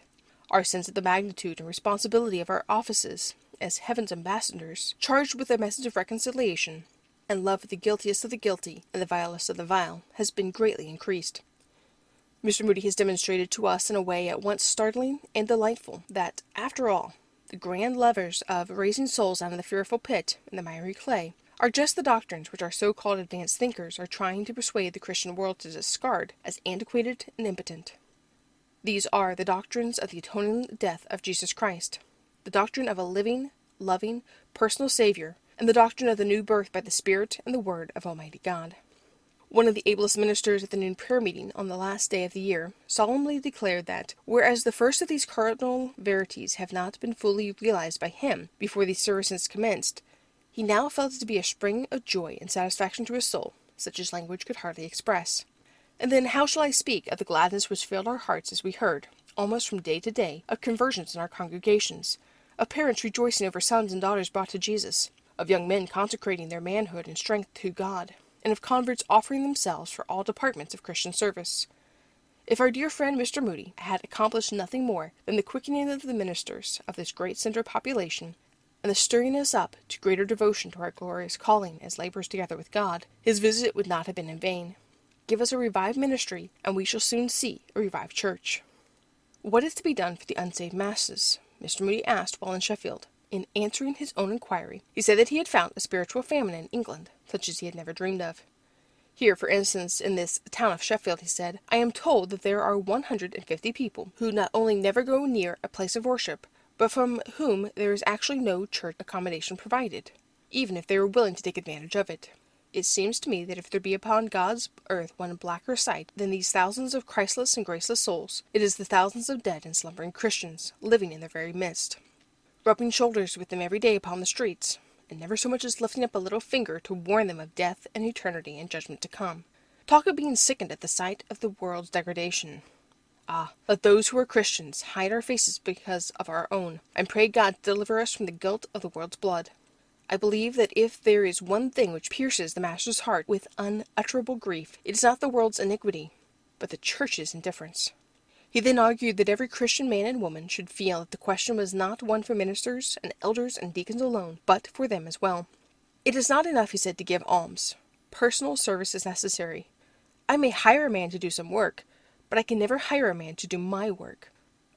Our sense of the magnitude and responsibility of our offices as heaven's ambassadors, charged with the message of reconciliation, and love for the guiltiest of the guilty and the vilest of the vile, has been greatly increased. Mr. Moody has demonstrated to us in a way at once startling and delightful that, after all, the grand levers of raising souls out of the fearful pit and the miry clay are just the doctrines which our so called advanced thinkers are trying to persuade the Christian world to discard as antiquated and impotent. These are the doctrines of the atoning death of Jesus Christ, the doctrine of a living, loving, personal Savior, and the doctrine of the new birth by the Spirit and the Word of Almighty God. One of the ablest ministers at the noon prayer meeting on the last day of the year solemnly declared that, whereas the first of these cardinal verities have not been fully realized by him before these services commenced, He now felt it to be a spring of joy and satisfaction to his soul, such as language could hardly express. And then how shall I speak of the gladness which filled our hearts as we heard, almost from day to day, of conversions in our congregations, of parents rejoicing over sons and daughters brought to Jesus, of young men consecrating their manhood and strength to God, and of converts offering themselves for all departments of Christian service. If our dear friend Mr. Moody had accomplished nothing more than the quickening of the ministers of this great centre population, and the stirring us up to greater devotion to our glorious calling as labourers together with God, his visit would not have been in vain. Give us a revived ministry, and we shall soon see a revived church. What is to be done for the unsaved masses? Mr. Moody asked while in Sheffield. In answering his own inquiry, he said that he had found a spiritual famine in England, such as he had never dreamed of. Here, for instance, in this town of Sheffield, he said, I am told that there are one hundred and fifty people who not only never go near a place of worship, but from whom there is actually no church accommodation provided, even if they were willing to take advantage of it. It seems to me that if there be upon God's earth one blacker sight than these thousands of Christless and graceless souls, it is the thousands of dead and slumbering Christians living in their very midst, rubbing shoulders with them every day upon the streets, and never so much as lifting up a little finger to warn them of death and eternity and judgment to come. Talk of being sickened at the sight of the world's degradation. Ah, let those who are Christians hide our faces because of our own, and pray God to deliver us from the guilt of the world's blood. I believe that if there is one thing which pierces the Master's heart with unutterable grief, it is not the world's iniquity, but the Church's indifference. He then argued that every Christian man and woman should feel that the question was not one for ministers and elders and deacons alone, but for them as well. It is not enough, he said, to give alms. Personal service is necessary. I may hire a man to do some work, but I can never hire a man to do my work.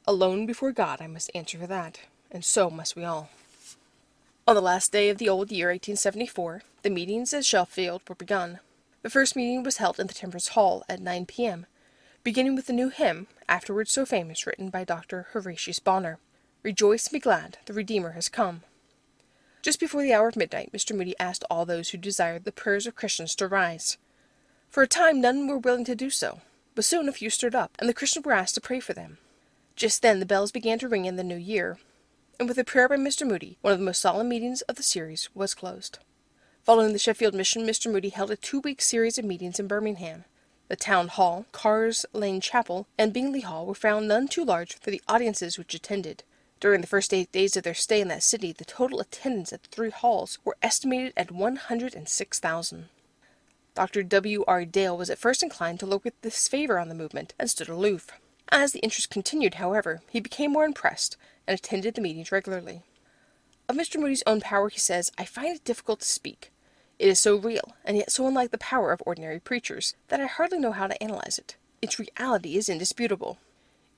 Alone before God I must answer for that, and so must we all. On the last day of the old year 1874, the meetings at Sheffield were begun. The first meeting was held in the Temperance Hall at 9 p.m., beginning with the new hymn, afterwards so famous, written by Dr. Horatius Bonar, Rejoice and be glad, the Redeemer has come. Just before the hour of midnight, Mr. Moody asked all those who desired the prayers of Christians to rise. For a time none were willing to do so, but soon a few stood up, and the Christians were asked to pray for them. Just then the bells began to ring in the new year, and with a prayer by Mr. Moody, one of the most solemn meetings of the series was closed. Following the Sheffield mission, Mr. Moody held a two week series of meetings in Birmingham. The Town Hall, Carrs Lane Chapel, and Bingley Hall were found none too large for the audiences which attended. During the first eight days of their stay in that city, the total attendance at the three halls were estimated at one hundred and six thousand. Dr. W. R. Dale was at first inclined to look with disfavor on the movement, and stood aloof. As the interest continued, however, he became more impressed, and attended the meetings regularly. Of Mr. Moody's own power he says, I find it difficult to speak. It is so real, and yet so unlike the power of ordinary preachers, that I hardly know how to analyze it. Its reality is indisputable.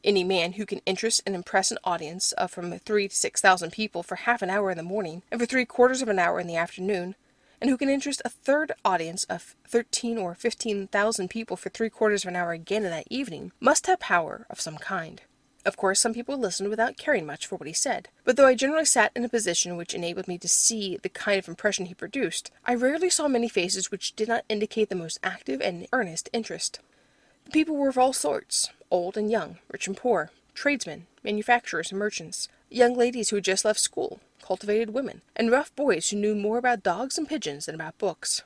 Any man who can interest and impress an audience of from three to six thousand people for half an hour in the morning, and for three quarters of an hour in the afternoon, and who can interest a third audience of thirteen or fifteen thousand people for three quarters of an hour again in that evening, must have power of some kind. Of course, some people listened without caring much for what he said, but though I generally sat in a position which enabled me to see the kind of impression he produced, I rarely saw many faces which did not indicate the most active and earnest interest. The people were of all sorts, old and young, rich and poor, tradesmen, manufacturers and merchants, young ladies who had just left school, cultivated women, and rough boys who knew more about dogs and pigeons than about books.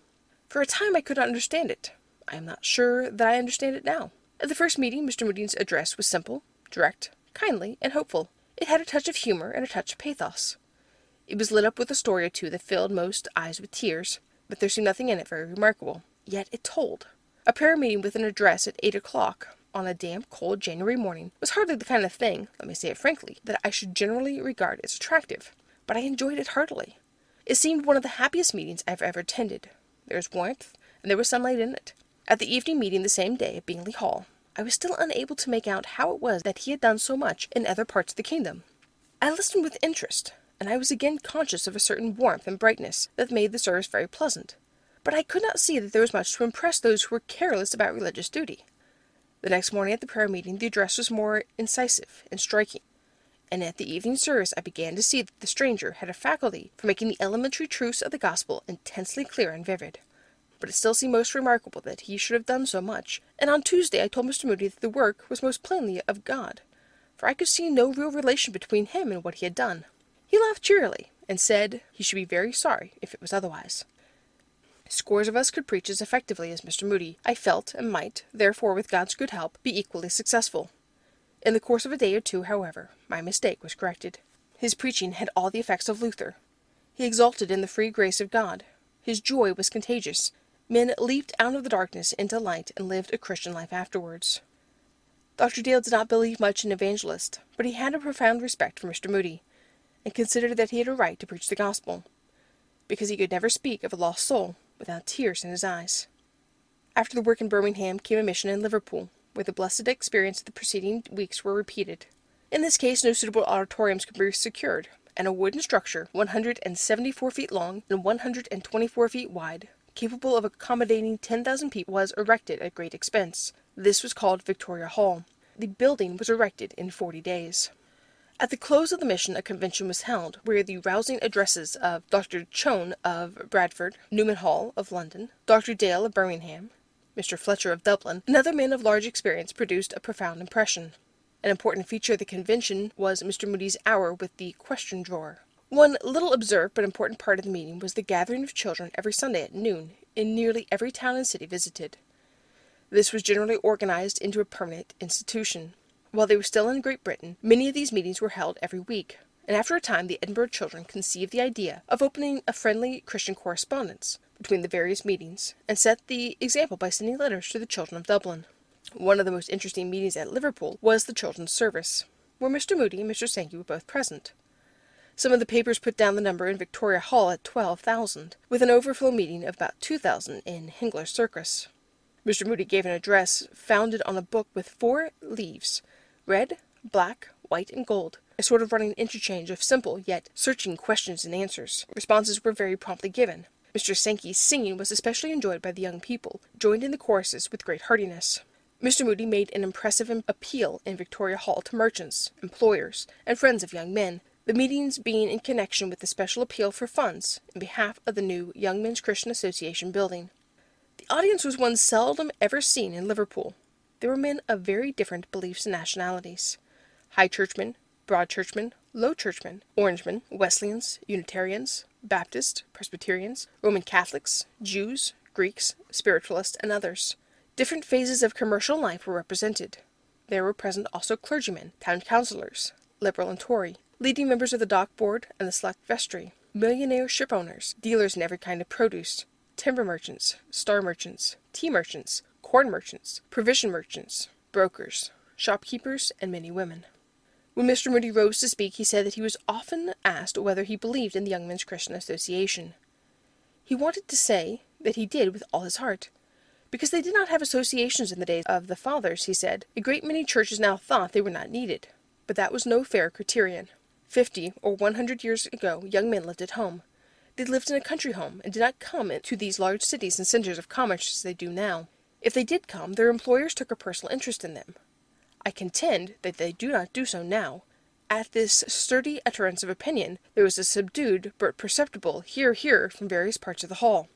For a time I could not understand it. I am not sure that I understand it now. At the first meeting, Mr. Moody's address was simple, direct, kindly, and hopeful. It had a touch of humor and a touch of pathos. It was lit up with a story or two that filled most eyes with tears, but there seemed nothing in it very remarkable. Yet it told. A prayer meeting with an address at eight o'clock on a damp, cold January morning was hardly the kind of thing, let me say it frankly, that I should generally regard as attractive but I enjoyed it heartily. It seemed one of the happiest meetings I have ever attended. There was warmth, and there was sunlight in it. At the evening meeting the same day at Bingley Hall, I was still unable to make out how it was that he had done so much in other parts of the kingdom. I listened with interest, and I was again conscious of a certain warmth and brightness that made the service very pleasant. But I could not see that there was much to impress those who were careless about religious duty. The next morning at the prayer meeting, the address was more incisive and striking and at the evening service I began to see that the stranger had a faculty for making the elementary truths of the gospel intensely clear and vivid. But it still seemed most remarkable that he should have done so much, and on Tuesday I told Mr. Moody that the work was most plainly of God, for I could see no real relation between him and what he had done. He laughed cheerily, and said he should be very sorry if it was otherwise. Scores of us could preach as effectively as Mr. Moody, I felt, and might, therefore, with God's good help, be equally successful. In the course of a day or two, however, my mistake was corrected. His preaching had all the effects of Luther. He exulted in the free grace of God. His joy was contagious. Men leaped out of the darkness into light and lived a Christian life afterwards. Dr. Dale did not believe much in evangelists, but he had a profound respect for Mr. Moody, and considered that he had a right to preach the gospel, because he could never speak of a lost soul without tears in his eyes. After the work in Birmingham came a mission in Liverpool, where the blessed experience of the preceding weeks were repeated. In this case no suitable auditoriums could be secured, and a wooden structure, 174 feet long and 124 feet wide, capable of accommodating 10,000 people, was erected at great expense. This was called Victoria Hall. The building was erected in forty days. At the close of the mission a convention was held, where the rousing addresses of Dr. Chown of Bradford, Newman Hall of London, Dr. Dale of Birmingham, Mr. Fletcher of Dublin, and other men of large experience produced a profound impression. An important feature of the convention was Mr. Moody's hour with the question drawer. One little observed but important part of the meeting was the gathering of children every Sunday at noon in nearly every town and city visited. This was generally organized into a permanent institution. While they were still in Great Britain, many of these meetings were held every week, and after a time the Edinburgh children conceived the idea of opening a friendly Christian correspondence between the various meetings, and set the example by sending letters to the children of Dublin. One of the most interesting meetings at Liverpool was the children's service, where Mr. Moody and Mr. Sankey were both present. Some of the papers put down the number in Victoria Hall at twelve thousand, with an overflow meeting of about two thousand in Hengler Circus. Mr. Moody gave an address founded on a book with four leaves red, black, white, and gold, a sort of running interchange of simple yet searching questions and answers. Responses were very promptly given. Mr. Sankey's singing was especially enjoyed by the young people, joined in the choruses with great heartiness. Mr. Moody made an impressive appeal in Victoria Hall to merchants, employers, and friends of young men, the meetings being in connection with the special appeal for funds in behalf of the new Young Men's Christian Association building. The audience was one seldom ever seen in Liverpool. There were men of very different beliefs and nationalities High Churchmen, Broad Churchmen, Low Churchmen, Orangemen, Wesleyans, Unitarians, Baptists, Presbyterians, Roman Catholics, Jews, Greeks, Spiritualists, and others. Different phases of commercial life were represented. There were present also clergymen, town councillors, Liberal and Tory, leading members of the dock board and the select vestry, millionaire shipowners, dealers in every kind of produce, timber merchants, star merchants, tea merchants, corn merchants, provision merchants, brokers, shopkeepers, and many women. When Mr. Moody rose to speak, he said that he was often asked whether he believed in the Young Men's Christian Association. He wanted to say that he did with all his heart, because they did not have associations in the days of the fathers, he said. A great many churches now thought they were not needed, but that was no fair criterion. Fifty or one hundred years ago young men lived at home. They lived in a country home, and did not come to these large cities and centers of commerce as they do now. If they did come, their employers took a personal interest in them. I contend that they do not do so now. At this sturdy utterance of opinion there was a subdued but perceptible hear hear from various parts of the hall.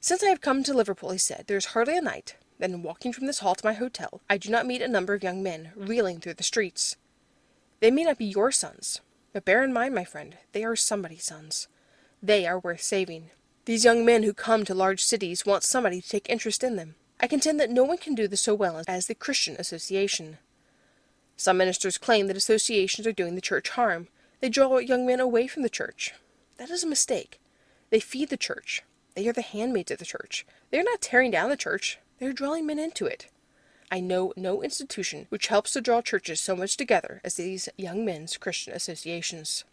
Since I have come to Liverpool, he said, there is hardly a night that in walking from this hall to my hotel I do not meet a number of young men reeling through the streets. They may not be your sons, but bear in mind, my friend, they are somebody's sons. They are worth saving. These young men who come to large cities want somebody to take interest in them. I contend that no one can do this so well as the Christian Association. Some ministers claim that associations are doing the church harm. They draw young men away from the church. That is a mistake. They feed the church. They are the handmaids of the church. They are not tearing down the church, they are drawing men into it. I know no institution which helps to draw churches so much together as these young men's Christian associations.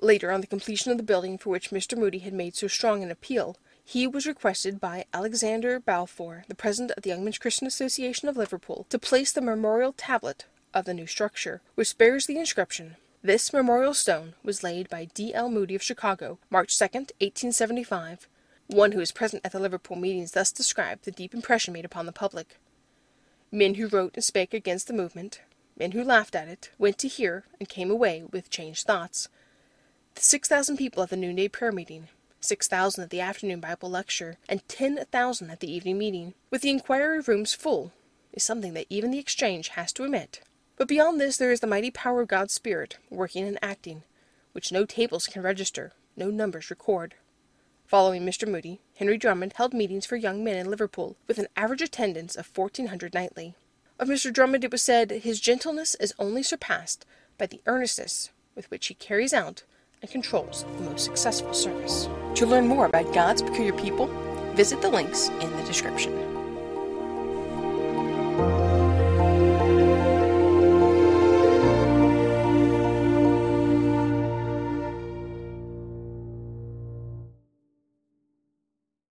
Later, on the completion of the building for which Mr. Moody had made so strong an appeal, he was requested by Alexander Balfour, the president of the Young Men's Christian Association of Liverpool, to place the memorial tablet of the new structure, which bears the inscription this memorial stone was laid by D. L. Moody of Chicago, March 2, 1875, one who was present at the Liverpool meetings thus described the deep impression made upon the public. Men who wrote and spake against the movement, men who laughed at it, went to hear and came away with changed thoughts. The six thousand people at the noonday prayer meeting, six thousand at the afternoon Bible lecture, and ten thousand at the evening meeting, with the inquiry rooms full, is something that even the exchange has to admit. But beyond this there is the mighty power of God's Spirit, working and acting, which no tables can register, no numbers record. Following Mr. Moody, Henry Drummond held meetings for young men in Liverpool, with an average attendance of 1400 nightly. Of Mr. Drummond it was said, His gentleness is only surpassed by the earnestness with which he carries out and controls the most successful service. To learn more about God's peculiar people, visit the links in the description.